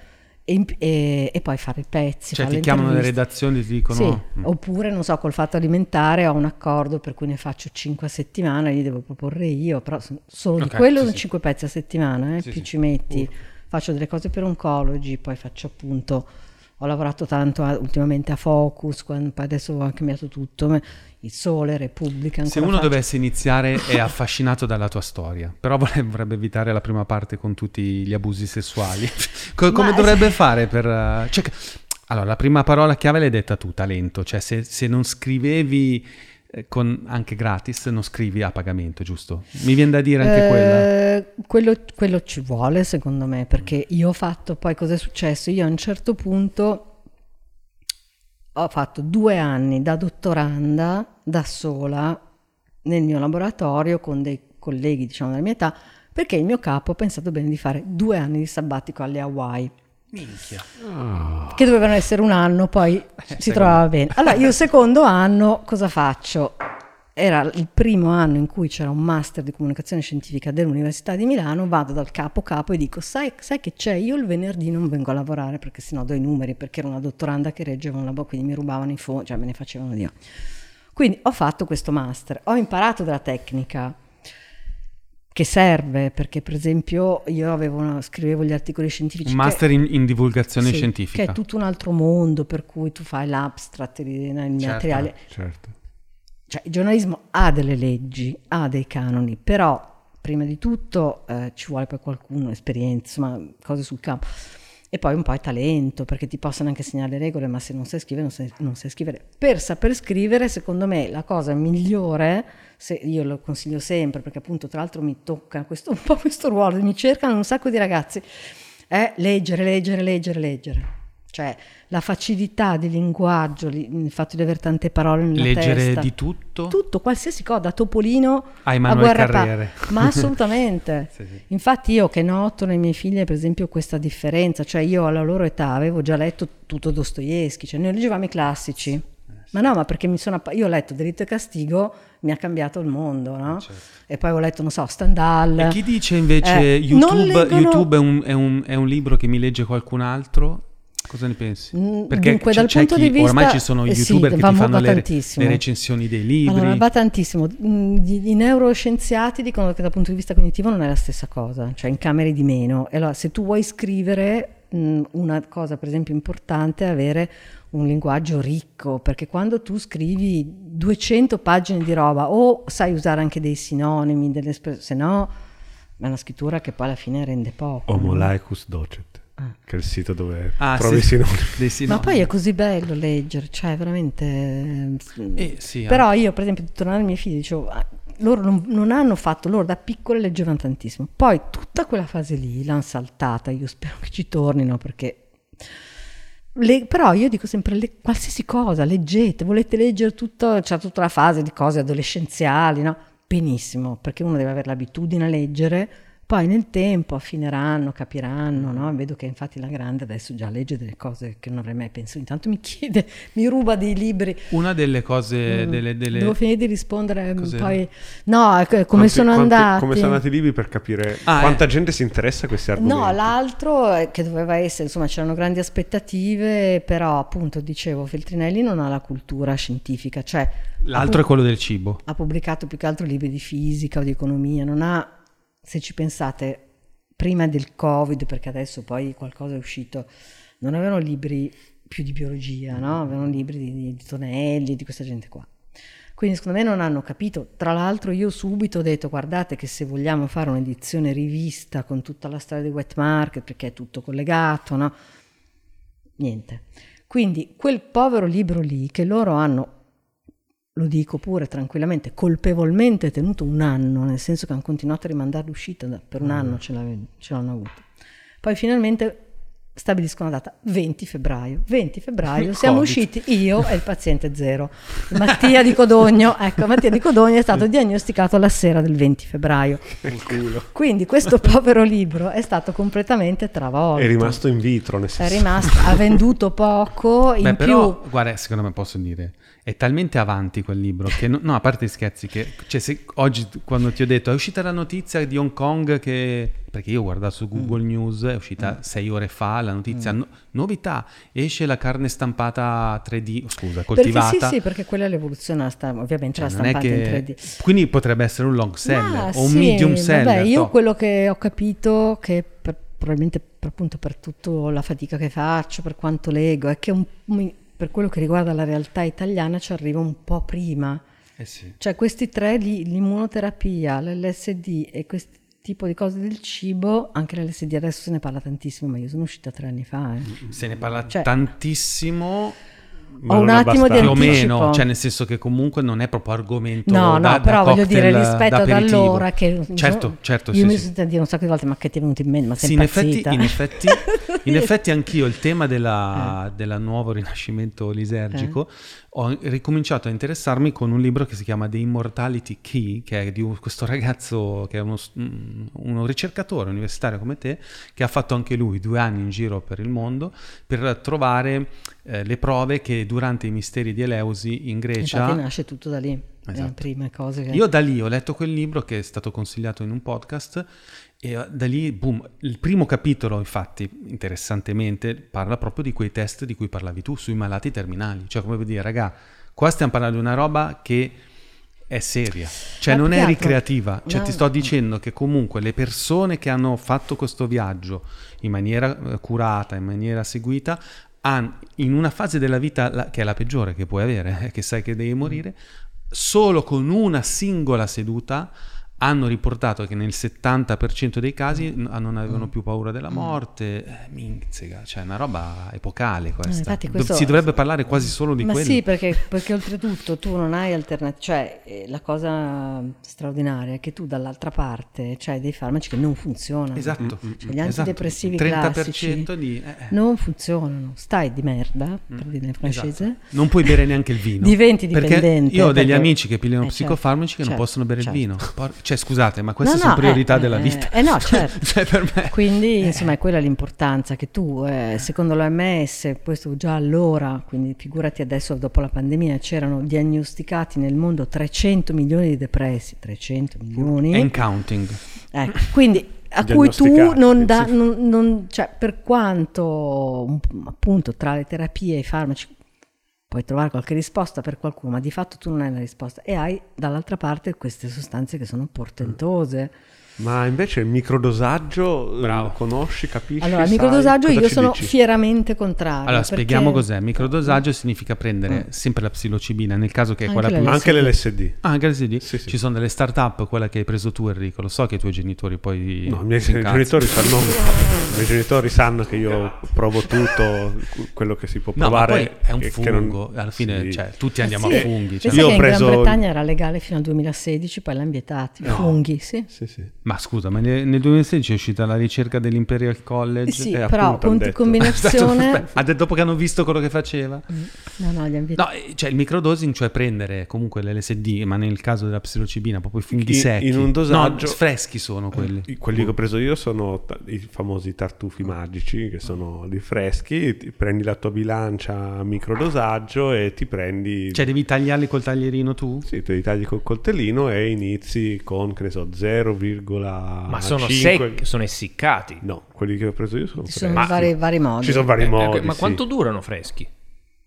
B: e, e- e poi fare i pezzi.
A: Cioè ti chiamano le redazioni e ti dicono...
B: Sì,
A: "Mm".
B: oppure non so, col fatto alimentare ho un accordo per cui ne faccio 5 a settimana, li devo proporre io, però solo
A: Ok,
B: di quello
A: sì,
B: sono
A: sì.
B: 5 pezzi a settimana, eh,
A: Sì,
B: più ci metti, faccio delle cose per oncologi, poi faccio appunto, ho lavorato tanto a- ultimamente a Focus, quando- poi adesso ho cambiato tutto, il Sole, Repubblica,
A: Se uno
B: faccio.
A: dovesse iniziare è affascinato dalla tua storia, però vorrebbe evitare la prima parte con tutti gli abusi sessuali. (laughs) Co- come
B: Ma-
A: dovrebbe fare per... eh, cioè, allora, la prima parola chiave l'hai detta tu, talento. Cioè, se, se non scrivevi eh, con, anche gratis, non scrivi a pagamento, giusto? Mi viene da dire anche quella.
B: Eh, quello, quello ci vuole secondo me perché io ho fatto poi cosa è successo? Io a un certo punto ho fatto due anni da dottoranda da sola nel mio laboratorio con dei colleghi diciamo della mia età perché il mio capo ha pensato bene di fare due anni di sabbatico alle Hawaii
A: Minchia.
B: che dovevano essere un anno, poi si
A: sai
B: trovava bene. Allora, io il secondo anno cosa faccio? Era il primo anno in cui c'era un master di comunicazione scientifica dell'Università di Milano, vado dal capo capo e dico, sai, sai che c'è? Io il venerdì non vengo a lavorare perché sennò do i numeri, perché era una dottoranda che reggeva un lavoro, quindi mi rubavano i fondi, cioè me ne facevano Dio. Quindi ho fatto questo master, ho imparato della tecnica che serve, perché per esempio io avevo una- scrivevo gli articoli scientifici.
A: Un
B: che-
A: master in, in divulgazione
B: sì,
A: scientifica.
B: Che è tutto un altro mondo per cui tu fai l'abstract, il il
A: Certo.
B: materiale.
E: Certo.
B: Cioè, il giornalismo ha delle leggi, ha dei canoni, però prima di tutto eh, ci vuole poi qualcuno, esperienza, insomma, cose sul campo. E poi un po' è talento, perché ti possono anche segnare le regole, ma se non sai scrivere, non sai, non sai scrivere. Per saper scrivere, secondo me, la cosa migliore, io lo consiglio sempre, perché appunto tra l'altro mi tocca questo, un po' questo ruolo, mi cercano un sacco di ragazzi, è leggere, leggere, leggere, leggere. Cioè la facilità di linguaggio, li- il fatto di avere tante parole nella
A: Leggere
B: testa.
A: di tutto.
B: Tutto, qualsiasi cosa, da Topolino
A: A
B: a Guerra Pa-
A: Carriere.
B: Ma (laughs) assolutamente.
A: Sì, sì.
B: Infatti io che noto nei miei figli per esempio questa differenza, cioè io alla loro età avevo già letto tutto Dostoevsky, cioè noi leggevamo i classici. Ma no, ma perché mi sono appa- io ho letto Delitto e Castigo, mi ha cambiato il mondo, no? E poi ho letto, non so, Stendhal.
A: E chi dice invece
B: Eh,
A: YouTube,
B: leggono-
A: YouTube è, un, è un- è un libro che mi legge qualcun altro? Cosa ne pensi?
B: Mm,
A: Perché
B: dunque, dal
A: c'è
B: punto
A: chi,
B: di vista-
A: ormai ci sono
B: eh, sì,
A: youtuber che
B: va-
A: ti fanno le, le recensioni dei libri.
B: Allora, va tantissimo. Mm, I neuroscienziati dicono che dal punto di vista cognitivo non è la stessa cosa, cioè incameri di meno. E allora, se tu vuoi scrivere, mm, una cosa per esempio importante è avere un linguaggio ricco, perché quando tu scrivi 200 pagine di roba o sai usare anche dei sinonimi, delle espressioni, se no è una scrittura che poi alla fine rende poco. no?
E: Homolaicus docet, che è il sito dove
A: Ah,
E: trovi
A: sì.
E: sinonimi.
A: Dei
B: Ma
A: sinonimi.
B: poi è così bello leggere, cioè veramente...
A: Eh, sì,
B: Però io, per esempio, tornando ai miei figli, dicevo, ah, loro non, non hanno fatto, loro da piccole leggevano tantissimo. Poi tutta quella fase lì l'hanno saltata, io spero che ci tornino perché... le- però io dico sempre, le- qualsiasi cosa, leggete, volete leggere tutto, c'è tutta la fase di cose adolescenziali, no? Benissimo, perché uno deve avere l'abitudine a leggere, Poi nel tempo affineranno, capiranno, no? Vedo che infatti la grande adesso già legge delle cose che non avrei mai pensato. Intanto mi chiede, (laughs) mi ruba dei libri.
A: Una delle cose... Mm. Delle, delle...
B: Devo finire di rispondere Cos'era? poi... No, come quanti, sono quanti, andati...
E: Come sono andati i libri per capire ah, quanta eh. gente si interessa a questi argomenti.
B: No, l'altro che doveva essere, insomma c'erano grandi aspettative, però appunto dicevo, Feltrinelli non ha la cultura scientifica, cioè...
A: L'altro è quello del cibo.
B: Ha pubblicato più che altro libri di fisica o di economia, non ha se ci pensate, prima del Covid, perché adesso poi qualcosa è uscito, non avevano libri più di biologia, no? avevano libri di, di, di Tonelli, di questa gente qua. Quindi secondo me non hanno capito. Tra l'altro io subito ho detto guardate che se vogliamo fare un'edizione rivista con tutta la storia di wet market, perché è tutto collegato, no? Niente. Quindi quel povero libro lì che loro hanno lo dico pure tranquillamente, colpevolmente tenuto un anno, nel senso che hanno continuato a rimandare l'uscita, per un mm. anno ce, ce l'hanno avuto. Poi finalmente stabiliscono la data 20 febbraio. 20 febbraio (laughs) siamo usciti io e il paziente zero. Mattia di Codogno, (laughs) ecco, Mattia di Codogno è stato diagnosticato la sera del 20 febbraio. Quindi questo povero libro è stato completamente travolto.
E: È rimasto in vitro, nel senso.
B: È rimasto, ha venduto poco, in
A: Beh,
B: più...
A: Però, guarda, secondo me posso dire è talmente avanti quel libro che no, no a parte gli scherzi che cioè se, oggi quando ti ho detto è uscita la notizia di Hong Kong che perché io ho guardato su Google mm. News è uscita mm. sei ore fa la notizia mm. no, novità esce la carne stampata 3D scusa coltivata
B: perché sì sì perché quella è l'evoluzione ovviamente cioè, la stampata che... in 3D
A: quindi potrebbe essere un long seller Ma, o un sì, medium seller vabbè,
B: io quello che ho capito che per, probabilmente per, appunto per tutta la fatica che faccio per quanto leggo è che un, per quello che riguarda la realtà italiana ci arriva un po' prima.
A: Eh sì.
B: Cioè questi tre, l'immunoterapia, l'LSD e questo tipo di cose del cibo, anche l'LSD adesso se ne parla tantissimo, ma io sono uscita tre anni fa. Eh.
A: Se ne parla cioè, tantissimo
B: ho un attimo di anticipo.
A: Più o meno, cioè nel senso che comunque non è proprio argomento
B: No,
A: da,
B: no, però
A: da
B: voglio dire rispetto ad allora che...
A: Certo, certo,
B: Io
A: sì,
B: mi
A: sì.
B: sono sentita dire un sacco di volte ma che ti è venuto in mente, ma sei
A: sì,
B: in
A: effetti, in effetti, in (laughs) effetti anch'io il tema della, eh. della nuovo rinascimento lisergico eh ho ricominciato a interessarmi con un libro che si chiama The Immortality Key, che è di questo ragazzo che è uno, mm, uno, ricercatore universitario come te, che ha fatto anche lui due anni in giro per il mondo per trovare eh, le prove che durante i misteri di Eleusi in Grecia...
B: Infatti nasce tutto da lì. Esatto. Le prime cose che...
A: Io da lì ho letto quel libro che è stato consigliato in un podcast e eh, da lì, boom, il primo capitolo, infatti, interessantemente, parla proprio di quei test di cui parlavi tu, sui malati terminali. Cioè, come vuol dire, raga, qua stiamo parlando di una roba che è seria, cioè non è ricreativa. Cioè, no. ti sto dicendo che comunque le persone che hanno fatto questo viaggio in maniera eh, curata, in maniera seguita, in una fase della vita la, che è la peggiore che puoi avere, eh, che sai che devi morire, solo con una singola seduta hanno riportato che nel 70% dei casi mm. non avevano mm. più paura della mm. morte. Eh, minzega, cioè una roba epocale questa. Eh, questo... Si dovrebbe parlare quasi solo di
B: Ma
A: quello.
B: sì, perché, perché oltretutto tu non hai alternative, cioè eh, la cosa straordinaria è che tu dall'altra parte c'hai dei farmaci che non funzionano.
A: Esatto.
B: Cioè, gli esatto. antidepressivi 30% classici
A: di... Eh, eh.
B: non funzionano. Stai di merda, per dire in francese.
A: Esatto. Non puoi bere neanche il vino.
B: Diventi dipendente.
A: Perché io ho degli
B: perché...
A: amici che pigliano psicofarmaci che certo, non possono bere certo. il vino. Por- cioè, scusate, ma queste no, sono no, priorità
B: eh,
A: della vita.
B: Eh, no, (laughs) certo.
A: cioè, per me.
B: Quindi, eh. insomma, è quella l'importanza che tu, eh, secondo l'OMS, questo già allora, quindi figurati adesso dopo la pandemia, c'erano diagnosticati nel mondo 300 milioni di depressi, 300 milioni.
A: And counting.
B: Ecco, quindi a cui tu non dà, non, non, cioè per quanto appunto tra le terapie e i farmaci puoi trovare qualche risposta per qualcuno, ma di fatto tu non hai la risposta e hai dall'altra parte queste sostanze che sono portentose.
E: Ma invece il microdosaggio Bravo. conosci, capisci?
B: Allora, il microdosaggio io sono dici? fieramente contrario.
A: Allora, perché... spieghiamo cos'è. Il microdosaggio significa prendere mm. sempre la psilocibina, nel caso che è
B: anche
A: quella
B: più...
E: Anche l'LSD.
A: Ah, anche l'LSD? Sì, sì. Ci sono delle start-up, quella che hai preso tu Enrico, lo so che i tuoi genitori poi...
E: No, i miei genitori sanno... (laughs) I miei genitori sanno che io provo tutto quello che si può provare.
A: No, è un fungo, non... alla fine sì. cioè, tutti andiamo
B: sì.
A: a funghi.
B: Cioè. Io ho preso... in Gran Bretagna era legale fino al 2016, poi l'hanno vietato. No. Funghi, sì.
E: Sì, sì.
A: Ma scusa, ma nel, nel 2016 è uscita la ricerca dell'Imperial College.
B: Sì,
E: Eh,
B: però
E: detto.
B: combinazione... (laughs)
A: Ha detto dopo che hanno visto quello che faceva.
B: no, no, gli ambienti...
A: No, eh, cioè il microdosing, cioè prendere comunque l'LSD, ma nel caso della psilocibina, proprio i funghi
E: In-
A: secchi.
E: in un dosaggio-
A: No, freschi sono quelli.
E: I- Quelli che ho preso io sono ta- i famosi tartufi magici, che sono li freschi, ti prendi la tua bilancia a microdosaggio e ti prendi...
A: Cioè devi tagliarli col taglierino tu?
E: Sì, te li tagli col coltellino e inizi con, che ne so, 0,5...
C: Ma sono secchi, sono essiccati.
E: No, quelli che ho preso io sono
B: Ci
E: freschi.
B: sono vari, vari modi.
E: Ci sono vari
C: Eh,
E: modi,
C: ma
E: sì.
C: quanto durano freschi?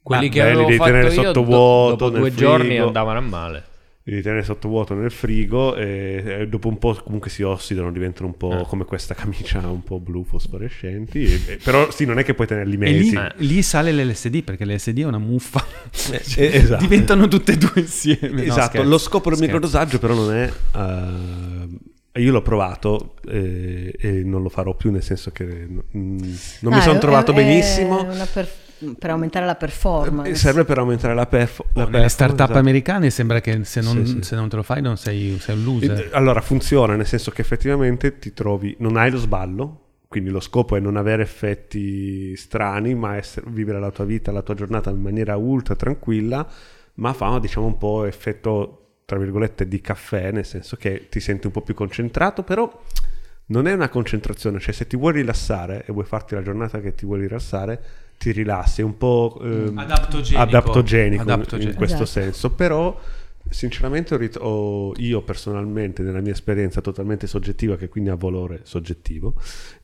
C: Quelli
E: Ma
C: che
E: beh, li
C: avevo
E: devi
C: fatto
E: tenere sotto
C: do-
E: vuoto,
C: dopo
E: nel
C: due giorni
E: frigo.
C: andavano a male.
E: Li devi tenere sottovuoto nel frigo e, e dopo un po' comunque si ossidano, diventano un po'
C: Eh.
E: come questa camicia un po' blu fosforescenti. e- e- però sì, non è che puoi tenerli
A: E
E: mesi.
A: lì,
C: Eh.
A: lì sale l'LSD perché l'LSD è una muffa.
E: Eh, (laughs) esatto.
A: Diventano tutte e due insieme. No,
E: esatto,
A: scherzo,
E: lo scopo del microdosaggio però non è... eh, io l'ho provato eh, e non lo farò più nel senso che non
B: No,
E: mi sono trovato
B: è-
E: benissimo.
B: è una per, per aumentare la performance.
E: Eh, Serve per aumentare la, perf- la
A: Oh, nelle
E: performance,
A: startup
E: esatto.
A: americane sembra che se non,
E: Sì, sì.
A: se non te lo fai non sei, sei un loser.
E: Eh, Allora funziona nel senso che effettivamente ti trovi, non hai lo sballo, quindi lo scopo è non avere effetti strani, ma essere- vivere la tua vita, la tua giornata in maniera ultra tranquilla, ma fa diciamo un po' effetto tra virgolette di caffè, nel senso che ti senti un po' più concentrato, però non è una concentrazione, cioè se ti vuoi rilassare e vuoi farti la giornata che ti vuoi rilassare, ti rilassi, è un po' ehm,
A: Adatogenico.
E: adatogenico in-
A: Adatogenico.
E: in questo
B: Esatto.
E: senso, però sinceramente ho rit- ho- io personalmente nella mia esperienza totalmente soggettiva che quindi ha valore soggettivo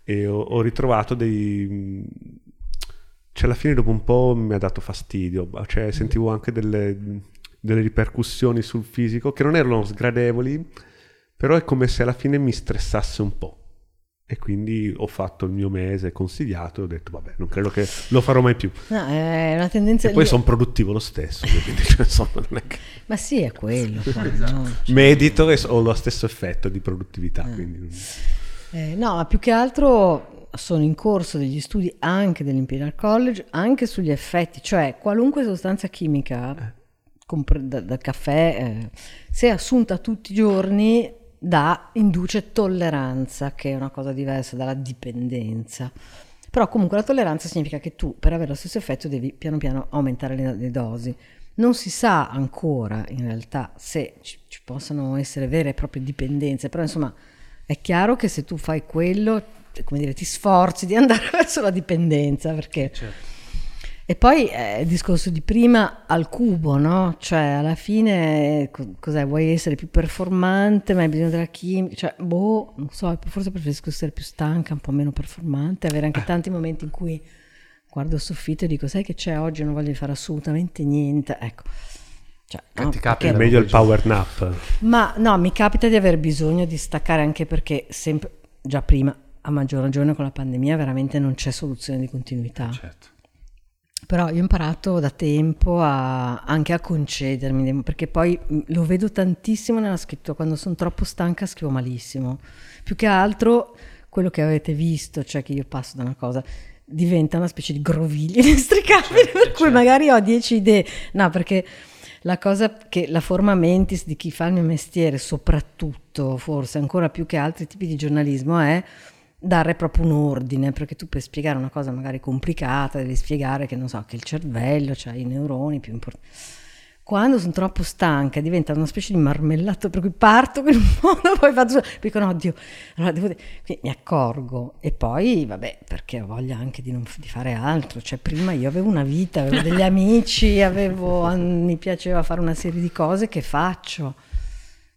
E: e ho, ho ritrovato dei cioè alla fine dopo un po' mi ha dato fastidio cioè sentivo anche delle, delle ripercussioni sul fisico che non erano sgradevoli però è come se alla fine mi stressasse un po' e quindi ho fatto il mio mese consigliato e ho detto vabbè non credo che lo farò mai più
B: No, è una tendenza
E: e poi sono produttivo lo stesso quindi (laughs) cioè, insomma non è che
B: Ma sì, è quello. poi, (laughs)
E: Esatto.
B: no?
E: medito e ho lo stesso effetto di produttività quindi non-
B: Eh, no, ma più che altro sono in corso degli studi anche dell'Imperial College, anche sugli effetti, cioè qualunque sostanza chimica, compre- da- dal caffè, eh, se assunta tutti i giorni, dà, induce tolleranza, che è una cosa diversa dalla dipendenza. Però comunque la tolleranza significa che tu per avere lo stesso effetto devi piano piano aumentare le, le dosi. Non si sa ancora in realtà se ci, ci possano essere vere e proprie dipendenze, però insomma è chiaro che se tu fai quello, come dire, ti sforzi di andare (laughs) verso la dipendenza, perché... E poi eh, il discorso di prima al cubo, no? Cioè alla fine eh, co- cos'è? Vuoi essere più performante, ma hai bisogno della chimica? Cioè, boh, non so, forse preferisco essere più stanca, un po' meno performante, avere anche tanti momenti in cui guardo il soffitto e dico, sai che c'è oggi? Non voglio fare assolutamente niente. Ecco. Cioè,
A: Che
B: no,
A: ti capita
E: meglio il power nap
B: ma no, mi capita di aver bisogno di staccare anche perché sempre, già prima, a maggior ragione con la pandemia, veramente non c'è soluzione di continuità.
A: Certo.
B: Però io ho imparato da tempo a- anche a concedermi, perché poi mh, lo vedo tantissimo nella scrittura, quando sono troppo stanca scrivo malissimo. Più che altro quello che avete visto, cioè che io passo da una cosa, diventa una specie di groviglio (laughs) inestricabile, per cui magari ho dieci idee. No, perché la cosa che la forma mentis di chi fa il mio mestiere, soprattutto, forse ancora più che altri tipi di giornalismo, è dare proprio un ordine, perché tu per spiegare una cosa magari complicata devi spiegare che non so, che il cervello, cioè i neuroni più importanti. Quando sono troppo stanca diventa una specie di marmellato per cui parto in un (laughs) modo, poi faccio, poi dico no, oddio, allora devo, quindi mi accorgo e poi vabbè, perché ho voglia anche di, non, di fare altro, cioè prima io avevo una vita, avevo degli (laughs) amici, avevo, mi piaceva fare una serie di cose che faccio.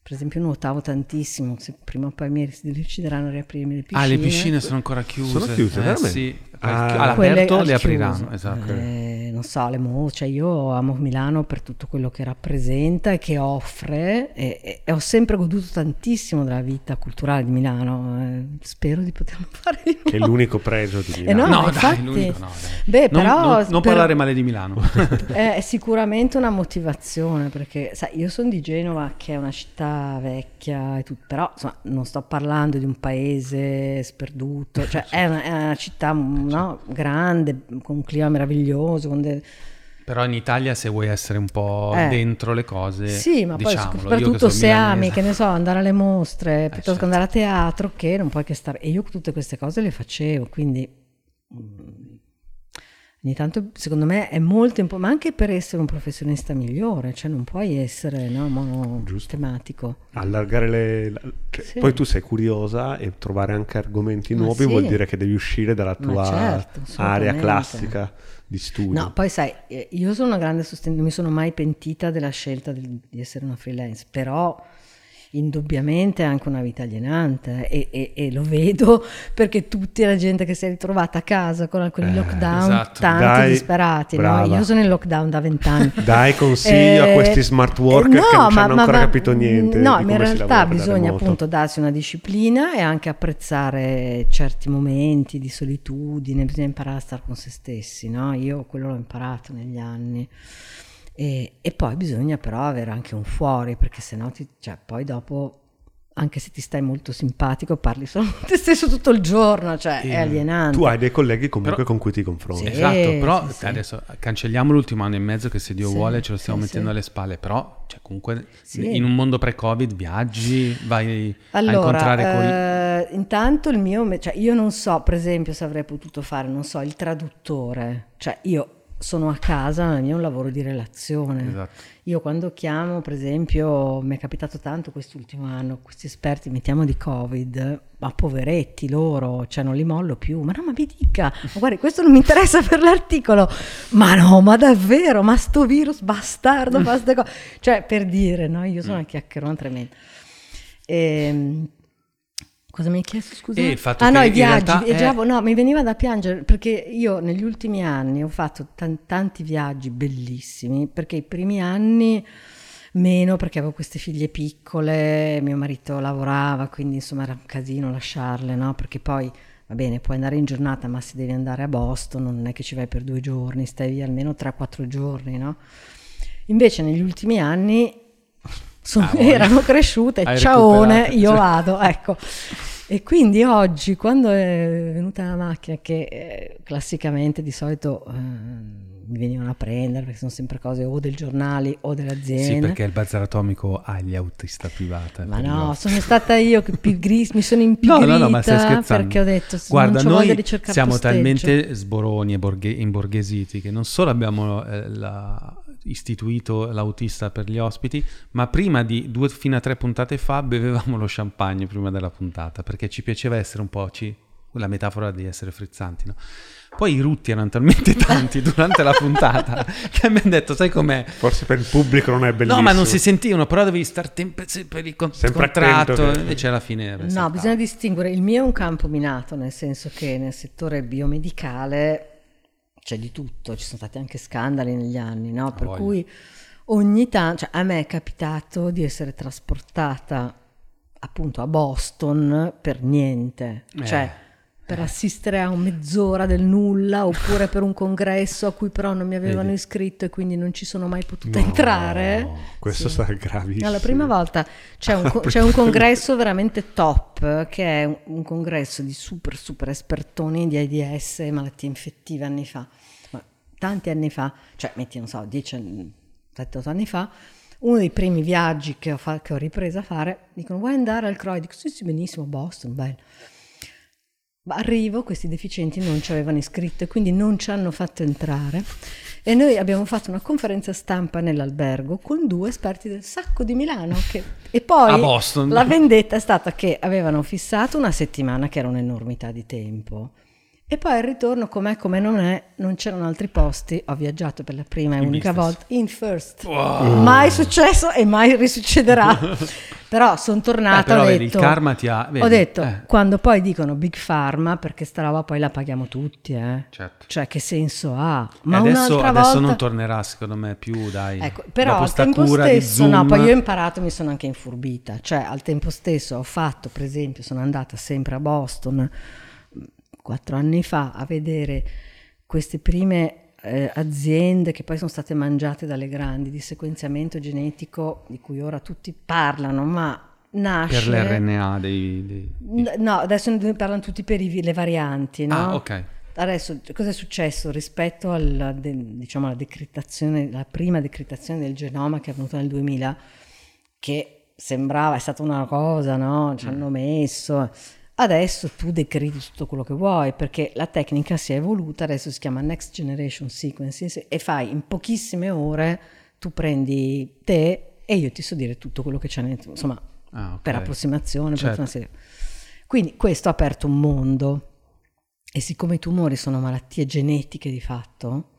B: Per esempio nuotavo tantissimo, se prima o poi mi decideranno a riaprirmi le piscine.
A: Ah, le piscine sono ancora chiuse.
E: Sono chiuse,
A: eh,
E: veramente?
A: sì.
E: Ah.
A: All'aperto
B: Quelle
A: le
B: al
A: apriranno,
B: chiuso.
A: esatto.
B: Eh, non so, le mo- cioè io amo Milano per tutto quello che rappresenta e che offre e, e- e ho sempre goduto tantissimo della vita culturale di Milano. eh, spero di poterlo (laughs) fare di
E: che è l'unico pregio di
B: Eh
E: Milano
B: no,
A: No,
B: infatti-
A: dai, l'unico no, dai.
B: Beh,
A: Non-
B: però
A: non, non
B: per-
A: parlare male di Milano. (laughs)
B: è sicuramente una motivazione perché sai, io sono di Genova che è una città vecchia e tutto, però insomma, non sto parlando di un paese sperduto, cioè è, una, è una città no, grande, con un clima meraviglioso, de-
A: Però in Italia se vuoi essere un po'
B: Eh.
A: dentro le cose,
B: Sì, ma poi soprattutto se ami, che ne so, andare alle mostre, piuttosto
A: certo.
B: che andare a teatro, che non puoi che stare... E io tutte queste cose le facevo, quindi mm, ogni tanto secondo me è molto importante, ma anche per essere un professionista migliore, cioè non puoi essere no, monotematico.
E: Allargare le... cioè,
B: Sì.
E: Poi tu sei curiosa e trovare anche argomenti nuovi
B: sì.
E: vuol dire che devi uscire dalla tua
B: certo,
E: area classica di studio.
B: No, poi sai, eh, io sono una grande sostenitore, non mi sono mai pentita della scelta di essere una freelance, però indubbiamente è anche una vita alienante e, e- e lo vedo perché tutta la gente che si è ritrovata a casa con alcuni
E: Eh,
B: lockdown,
A: esatto.
B: tanti
E: Dai,
B: disperati, no? io sono in lockdown da vent'anni. (laughs)
E: Dai consiglio a
B: Eh,
E: questi smart worker
B: eh,
E: che non ci
B: ma-
E: hanno
B: ma-
E: ancora
B: ma-
E: capito niente.
B: No,
E: di
B: ma in realtà bisogna appunto darsi una disciplina e anche apprezzare certi momenti di solitudine, bisogna imparare a stare con se stessi, no? Io quello l'ho imparato negli anni. E, e poi bisogna però avere anche un fuori, perché sennò ti, cioè, poi dopo, anche se ti stai molto simpatico, parli solo con te stesso tutto il giorno, cioè è
A: Eh,
B: alienante.
E: Tu hai dei colleghi comunque
A: Però-
E: con cui ti confronti.
B: Sì.
A: Esatto, però
B: sì, sì.
A: adesso cancelliamo l'ultimo anno e mezzo che se Dio
B: Sì,
A: vuole ce lo stiamo
B: sì,
A: mettendo
B: sì.
A: alle spalle, però cioè, comunque
B: Sì.
A: in un mondo pre-Covid viaggi, vai a
B: Allora,
A: incontrare con...
B: eh, intanto il mio, cioè io non so, per esempio, se avrei potuto fare, non so, il traduttore, cioè io sono a casa, ma il mio è un lavoro di relazione.
A: Esatto.
B: Io quando chiamo, per esempio, mi è capitato tanto quest'ultimo anno, questi esperti, mettiamo di Covid, ma poveretti loro, cioè non li mollo più, ma no, ma mi dica, ma guardi, questo non mi interessa per l'articolo, ma no, ma davvero, ma sto virus bastardo fa (laughs) ste cose, cioè per dire, no, io
A: Mm.
B: sono una chiacchierona tremenda. Ehm, cosa mi hai chiesto, scusa?
A: E il fatto
B: ah no, i viaggi,
A: realtà è-
B: viaggiavo, no, mi veniva da piangere perché io negli ultimi anni ho fatto tan- tanti viaggi bellissimi, perché i primi anni meno perché avevo queste figlie piccole, mio marito lavorava, quindi insomma era un casino lasciarle, no? Perché poi va bene, puoi andare in giornata, ma se devi andare a Boston non è che ci vai per due giorni, stai via almeno 3-4 giorni, no? Invece negli ultimi anni sono-
A: Ah,
B: erano cresciute,
A: Hai
B: ciaone, io vado, ecco. E quindi oggi, quando è venuta la macchina, che eh, classicamente di solito eh, mi venivano a prendere, perché sono sempre cose o del giornale o delle aziende.
A: Sì, perché il bazar atomico ha gli autista privata.
B: Ma no,
A: ospiti.
B: sono stata io che pigris- mi sono (laughs)
A: No,
B: impigrita
A: no, no, ma stai scherzando.
B: perché ho detto "Sì,
A: Guarda,
B: non c'ho voglia
A: noi siamo
B: posteggio".
A: talmente sboroni e borghe- imborghesiti che non solo abbiamo eh, la- istituito l'autista per gli ospiti, ma prima di due fino a tre puntate fa bevevamo lo champagne prima della puntata perché ci piaceva essere un po' ci- la metafora di essere frizzanti, no? Poi i rutti erano talmente (laughs) tanti durante la puntata che mi hanno detto, sai com'è?
E: Forse per il pubblico non è bellissimo.
A: No, ma non si sentivano, però dovevi stare sempre per il con-
E: Sempre
A: contratto.
E: attento che-
A: Invece alla fine.
B: No, bisogna distinguere. Il mio è un campo minato, nel senso che nel settore biomedicale c'è di tutto, ci sono stati anche scandali negli anni, no? Per
A: voglia.
B: cui ogni tanto, cioè, a me è capitato di essere trasportata appunto a Boston per niente,
A: Eh.
B: cioè per assistere a un mezz'ora del nulla oppure per un congresso a cui però non mi avevano iscritto e quindi non ci sono mai potuta
E: No,
B: entrare.
E: Questo
B: Sì.
E: sta gravissimo.
B: No, la prima volta c'è un,
E: La (laughs)
B: c'è un
E: prima-
B: congresso veramente top, che è un, un congresso di super super espertoni di AIDS e malattie infettive anni fa, ma tanti anni fa, cioè metti non so, 10 anni, 7-8 anni fa, uno dei primi viaggi che ho, fa- che ho ripreso a fare, dicono vuoi andare al CROI? Dico sì sì benissimo, Boston, bello. Arrivo, questi deficienti non ci avevano iscritto e quindi non ci hanno fatto entrare. E noi abbiamo fatto una conferenza stampa nell'albergo con due esperti del sacco di Milano. che- E poi
A: A Boston.
B: la vendetta è stata che avevano fissato una settimana, che era un'enormità di tempo. E poi al ritorno, com'è come non è, non c'erano altri posti. Ho viaggiato per la prima e
A: In
B: unica
A: business.
B: volta in first. Mai successo e mai risuccederà. (laughs) Però sono
A: Eh,
B: tornata.
A: però
B: ho detto,
A: il karma ti ha...
B: ho
A: vedi,
B: detto,
A: eh,
B: quando poi dicono Big Pharma, perché sta roba poi la paghiamo tutti, eh.
A: certo.
B: Cioè, che senso ha?
A: E
B: Ma
A: adesso,
B: un'altra
A: adesso
B: volta...
A: non tornerà secondo me più, dai.
B: Ecco, però al tempo stesso, no, poi io ho imparato, mi sono anche infurbita, cioè al tempo stesso ho fatto, per esempio, sono andata sempre a Boston quattro anni fa a vedere queste prime eh, aziende che poi sono state mangiate dalle grandi di sequenziamento genetico di cui ora tutti parlano, ma nasce...
A: Per l'RNA dei... dei-
B: N- No, adesso ne parlano tutti per i le varianti, no?
A: Ah, ok.
B: adesso cosa è successo rispetto alla, de, diciamo, alla decrittazione, la prima decrittazione del genoma che è avvenuta nel 2000, che sembrava, è stata una cosa, no? Ci hanno messo. Adesso tu decritti tutto quello che vuoi perché la tecnica si è evoluta, adesso si chiama Next Generation Sequencing e fai in pochissime ore, tu prendi te e io ti so dire tutto quello che c'è, insomma, ah, okay. per approssimazione, certo. per una serie. Quindi questo ha aperto un mondo e siccome i tumori sono malattie genetiche di fatto,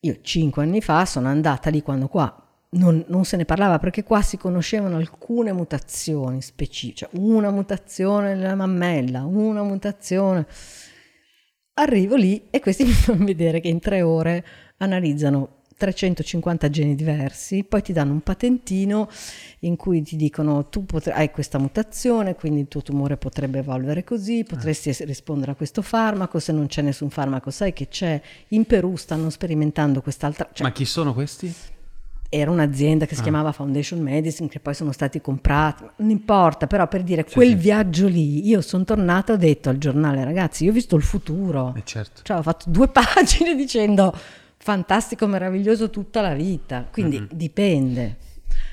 B: io cinque anni fa sono andata lì quando qua non, non, se ne parlava perché qua si conoscevano alcune mutazioni specifiche, cioè una mutazione nella mammella, una mutazione. Arrivo lì e questi (laughs) mi fanno vedere che in tre ore analizzano 350 geni diversi, poi ti danno un patentino in cui ti dicono tu potre- hai questa mutazione, quindi il tuo tumore potrebbe evolvere così, potresti ah. rispondere a questo farmaco, se non c'è nessun farmaco sai che c'è, in Perù stanno sperimentando quest'altra...
A: Cioè, Ma chi sono questi?
B: Era un'azienda che si ah. chiamava Foundation Medicine, che poi sono stati comprati, non importa, però per dire sì, quel sì. viaggio lì, io sono tornata e ho detto al giornale, ragazzi, io ho visto il futuro,
A: eh certo.
B: cioè ho fatto due (laughs) pagine dicendo fantastico, meraviglioso tutta la vita, quindi mm-hmm. dipende.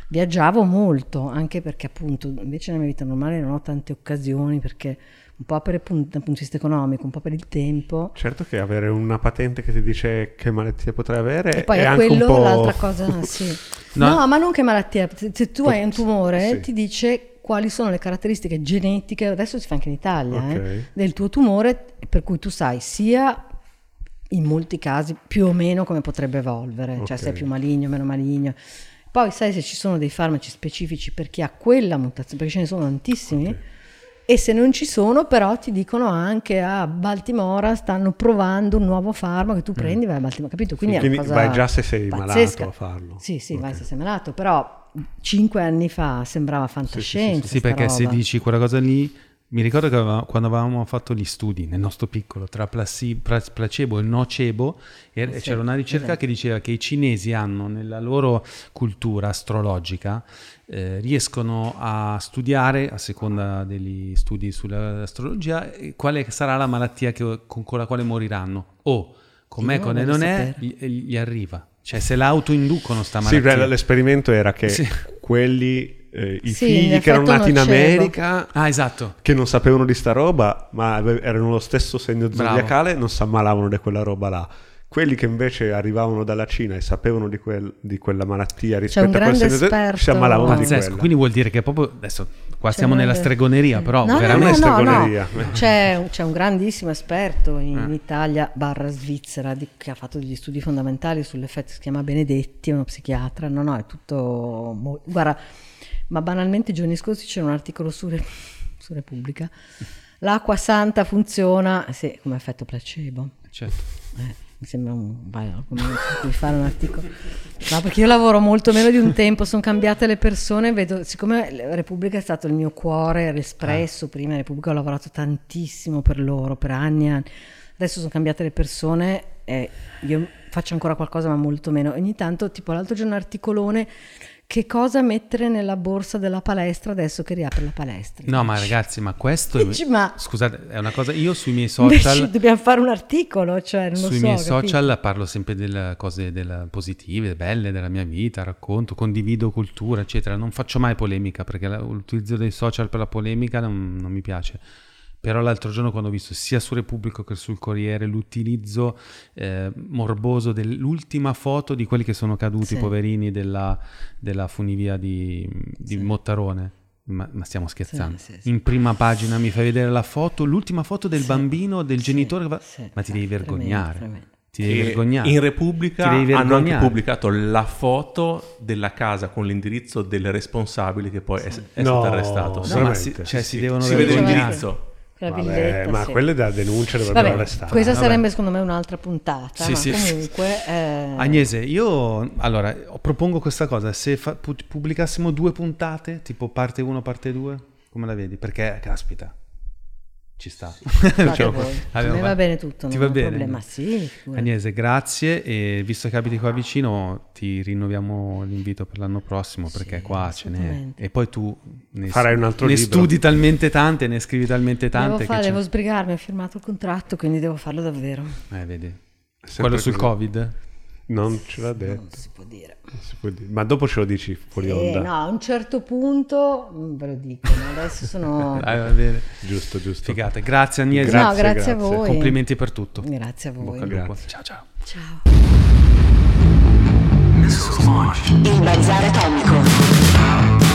B: Viaggiavo molto, anche perché appunto invece nella mia vita normale non ho tante occasioni perché un po' per, dal punto di vista economico, un po' per il tempo.
E: Certo che avere una patente che ti dice che malattia potrai avere
B: e poi è,
E: è
B: quello
E: po'...
B: l'altra cosa, sì. (laughs) no. no. ma non che malattia, se tu hai un tumore sì. ti dice quali sono le caratteristiche genetiche, adesso si fa anche in Italia, eh, okay. eh, del tuo tumore, per cui tu sai sia in molti casi più o meno come potrebbe evolvere, okay. cioè se è più maligno, meno maligno. Poi sai se ci sono dei farmaci specifici per chi ha quella mutazione, perché ce ne sono tantissimi. Okay e se non ci sono però ti dicono anche a Baltimora stanno provando un nuovo farmaco che tu mm. prendi mm. vai a Baltimora, capito?
E: Quindi, sì, quindi vai già se sei pazzesca. malato a farlo.
B: Sì, sì, okay. vai se sei malato, però cinque anni fa sembrava fantascienza. Sì,
A: sì, sì perché roba. se dici quella cosa lì mi ricordo che avevamo, quando avevamo fatto gli studi nel nostro piccolo tra placebo e nocebo, e sì, c'era una ricerca esatto. che diceva che i cinesi hanno nella loro cultura astrologica, eh, riescono a studiare, a seconda degli studi sull'astrologia, quale sarà la malattia che, con, con, la quale moriranno. O, com'è, sì, come non è, gli, gli, arriva. Cioè se l'autoinducono sta malattia.
E: Sì, l'esperimento era che sì. quelli eh, i sì, figli che erano nati in America,
A: ah, esatto.
E: che non sapevano di sta roba, ma erano lo stesso segno zodiacale, non si ammalavano di quella roba là. Quelli che invece arrivavano dalla Cina e sapevano di, quel, di quella malattia rispetto a quel segno zodiacale, si ammalavano Pazzesco. di quella.
A: Quindi vuol dire che proprio adesso qua c'è siamo nella stregoneria, però
B: no,
A: veramente
B: no, no, stregoneria. C'è, c'è, un grandissimo esperto in eh. Italia barra Svizzera di, che ha fatto degli studi fondamentali sull'effetto, si chiama Benedetti, è uno psichiatra. No, no, è tutto... Guarda, ma banalmente i giorni scorsi c'era un articolo su, Re- su Repubblica. L'acqua santa funziona, sì, come effetto placebo.
A: Certo.
B: Eh, mi sembra un bello come fare un articolo. No, perché io lavoro molto meno di un tempo, sono cambiate le persone, vedo, siccome Repubblica è stato il mio cuore, l'espresso, ah. prima Repubblica ho lavorato tantissimo per loro, per anni anni. Adesso sono cambiate le persone e io faccio ancora qualcosa ma molto meno. Ogni tanto, tipo l'altro giorno un articolone che cosa mettere nella borsa della palestra adesso che riapre la palestra.
A: No, ma ragazzi, ma questo Dici, ma... scusate, è una cosa io sui miei social Invece
B: dobbiamo fare un articolo, cioè
A: sui
B: so,
A: miei
B: capito?
A: social parlo sempre delle cose delle positive, belle della mia vita, racconto, condivido cultura, eccetera. Non faccio mai polemica perché l'utilizzo dei social per la polemica non, non mi piace però l'altro giorno quando ho visto sia su Repubblico che sul Corriere l'utilizzo eh, morboso dell'ultima foto di quelli che sono caduti, sì. poverini, della, della funivia di, di sì. Mottarone. Ma, ma, stiamo scherzando. Sì, In prima pagina mi fai vedere la foto, l'ultima foto del bambino, del genitore. Va... ma ti devi vergognare. Tremendo, tremendo. Ti devi vergognare.
D: In Repubblica hanno anche pubblicato la foto della casa con l'indirizzo del responsabile che poi è, è
E: no,
D: stato arrestato.
A: No, ma si, cioè, si devono
D: si vede l'indirizzo.
E: Vabbè, ma sì. quelle da denuncia dovrebbero Vabbè, restare.
B: Questa
E: Vabbè.
B: sarebbe secondo me un'altra puntata. Sì, sì. Comunque, eh...
A: Agnese, io allora propongo questa cosa: se fa, pubblicassimo due puntate, tipo parte 1, parte 2, come la vedi? Perché caspita, ci sta. Cioè, (laughs) abbiamo-
B: va bene tutto,
A: Ti
B: non
A: va bene?
B: problema. Sì.
A: Agnese, grazie e visto che abiti qua vicino ti rinnoviamo l'invito per l'anno prossimo perché
B: Sì,
A: qua ce n'è. E poi tu ne,
E: Farai un altro
A: ne
E: libro.
A: studi talmente tante, ne scrivi talmente
B: Devo,
A: tante
B: fare,
A: che
B: devo sbrigarmi, ho firmato il contratto, quindi devo farlo davvero.
A: Eh, vedi. Quello sul
E: così.
A: Covid?
E: Non ce l'ha
B: Non
E: detto.
B: si può dire.
E: non si può dire. Ma dopo ce lo dici fuori
B: Eh,
E: onda.
B: no, a un certo punto mm, ve lo dico, ma adesso sono... (laughs)
A: Dai, va bene.
E: Giusto, giusto.
A: Figate. Grazie Agnese.
B: no,
E: grazie,
B: grazie, a
E: grazie.
B: voi.
A: Complimenti per tutto.
B: Grazie a voi.
E: Grazie.
A: Ciao ciao.
B: Ciao.
F: Il bazar atomico.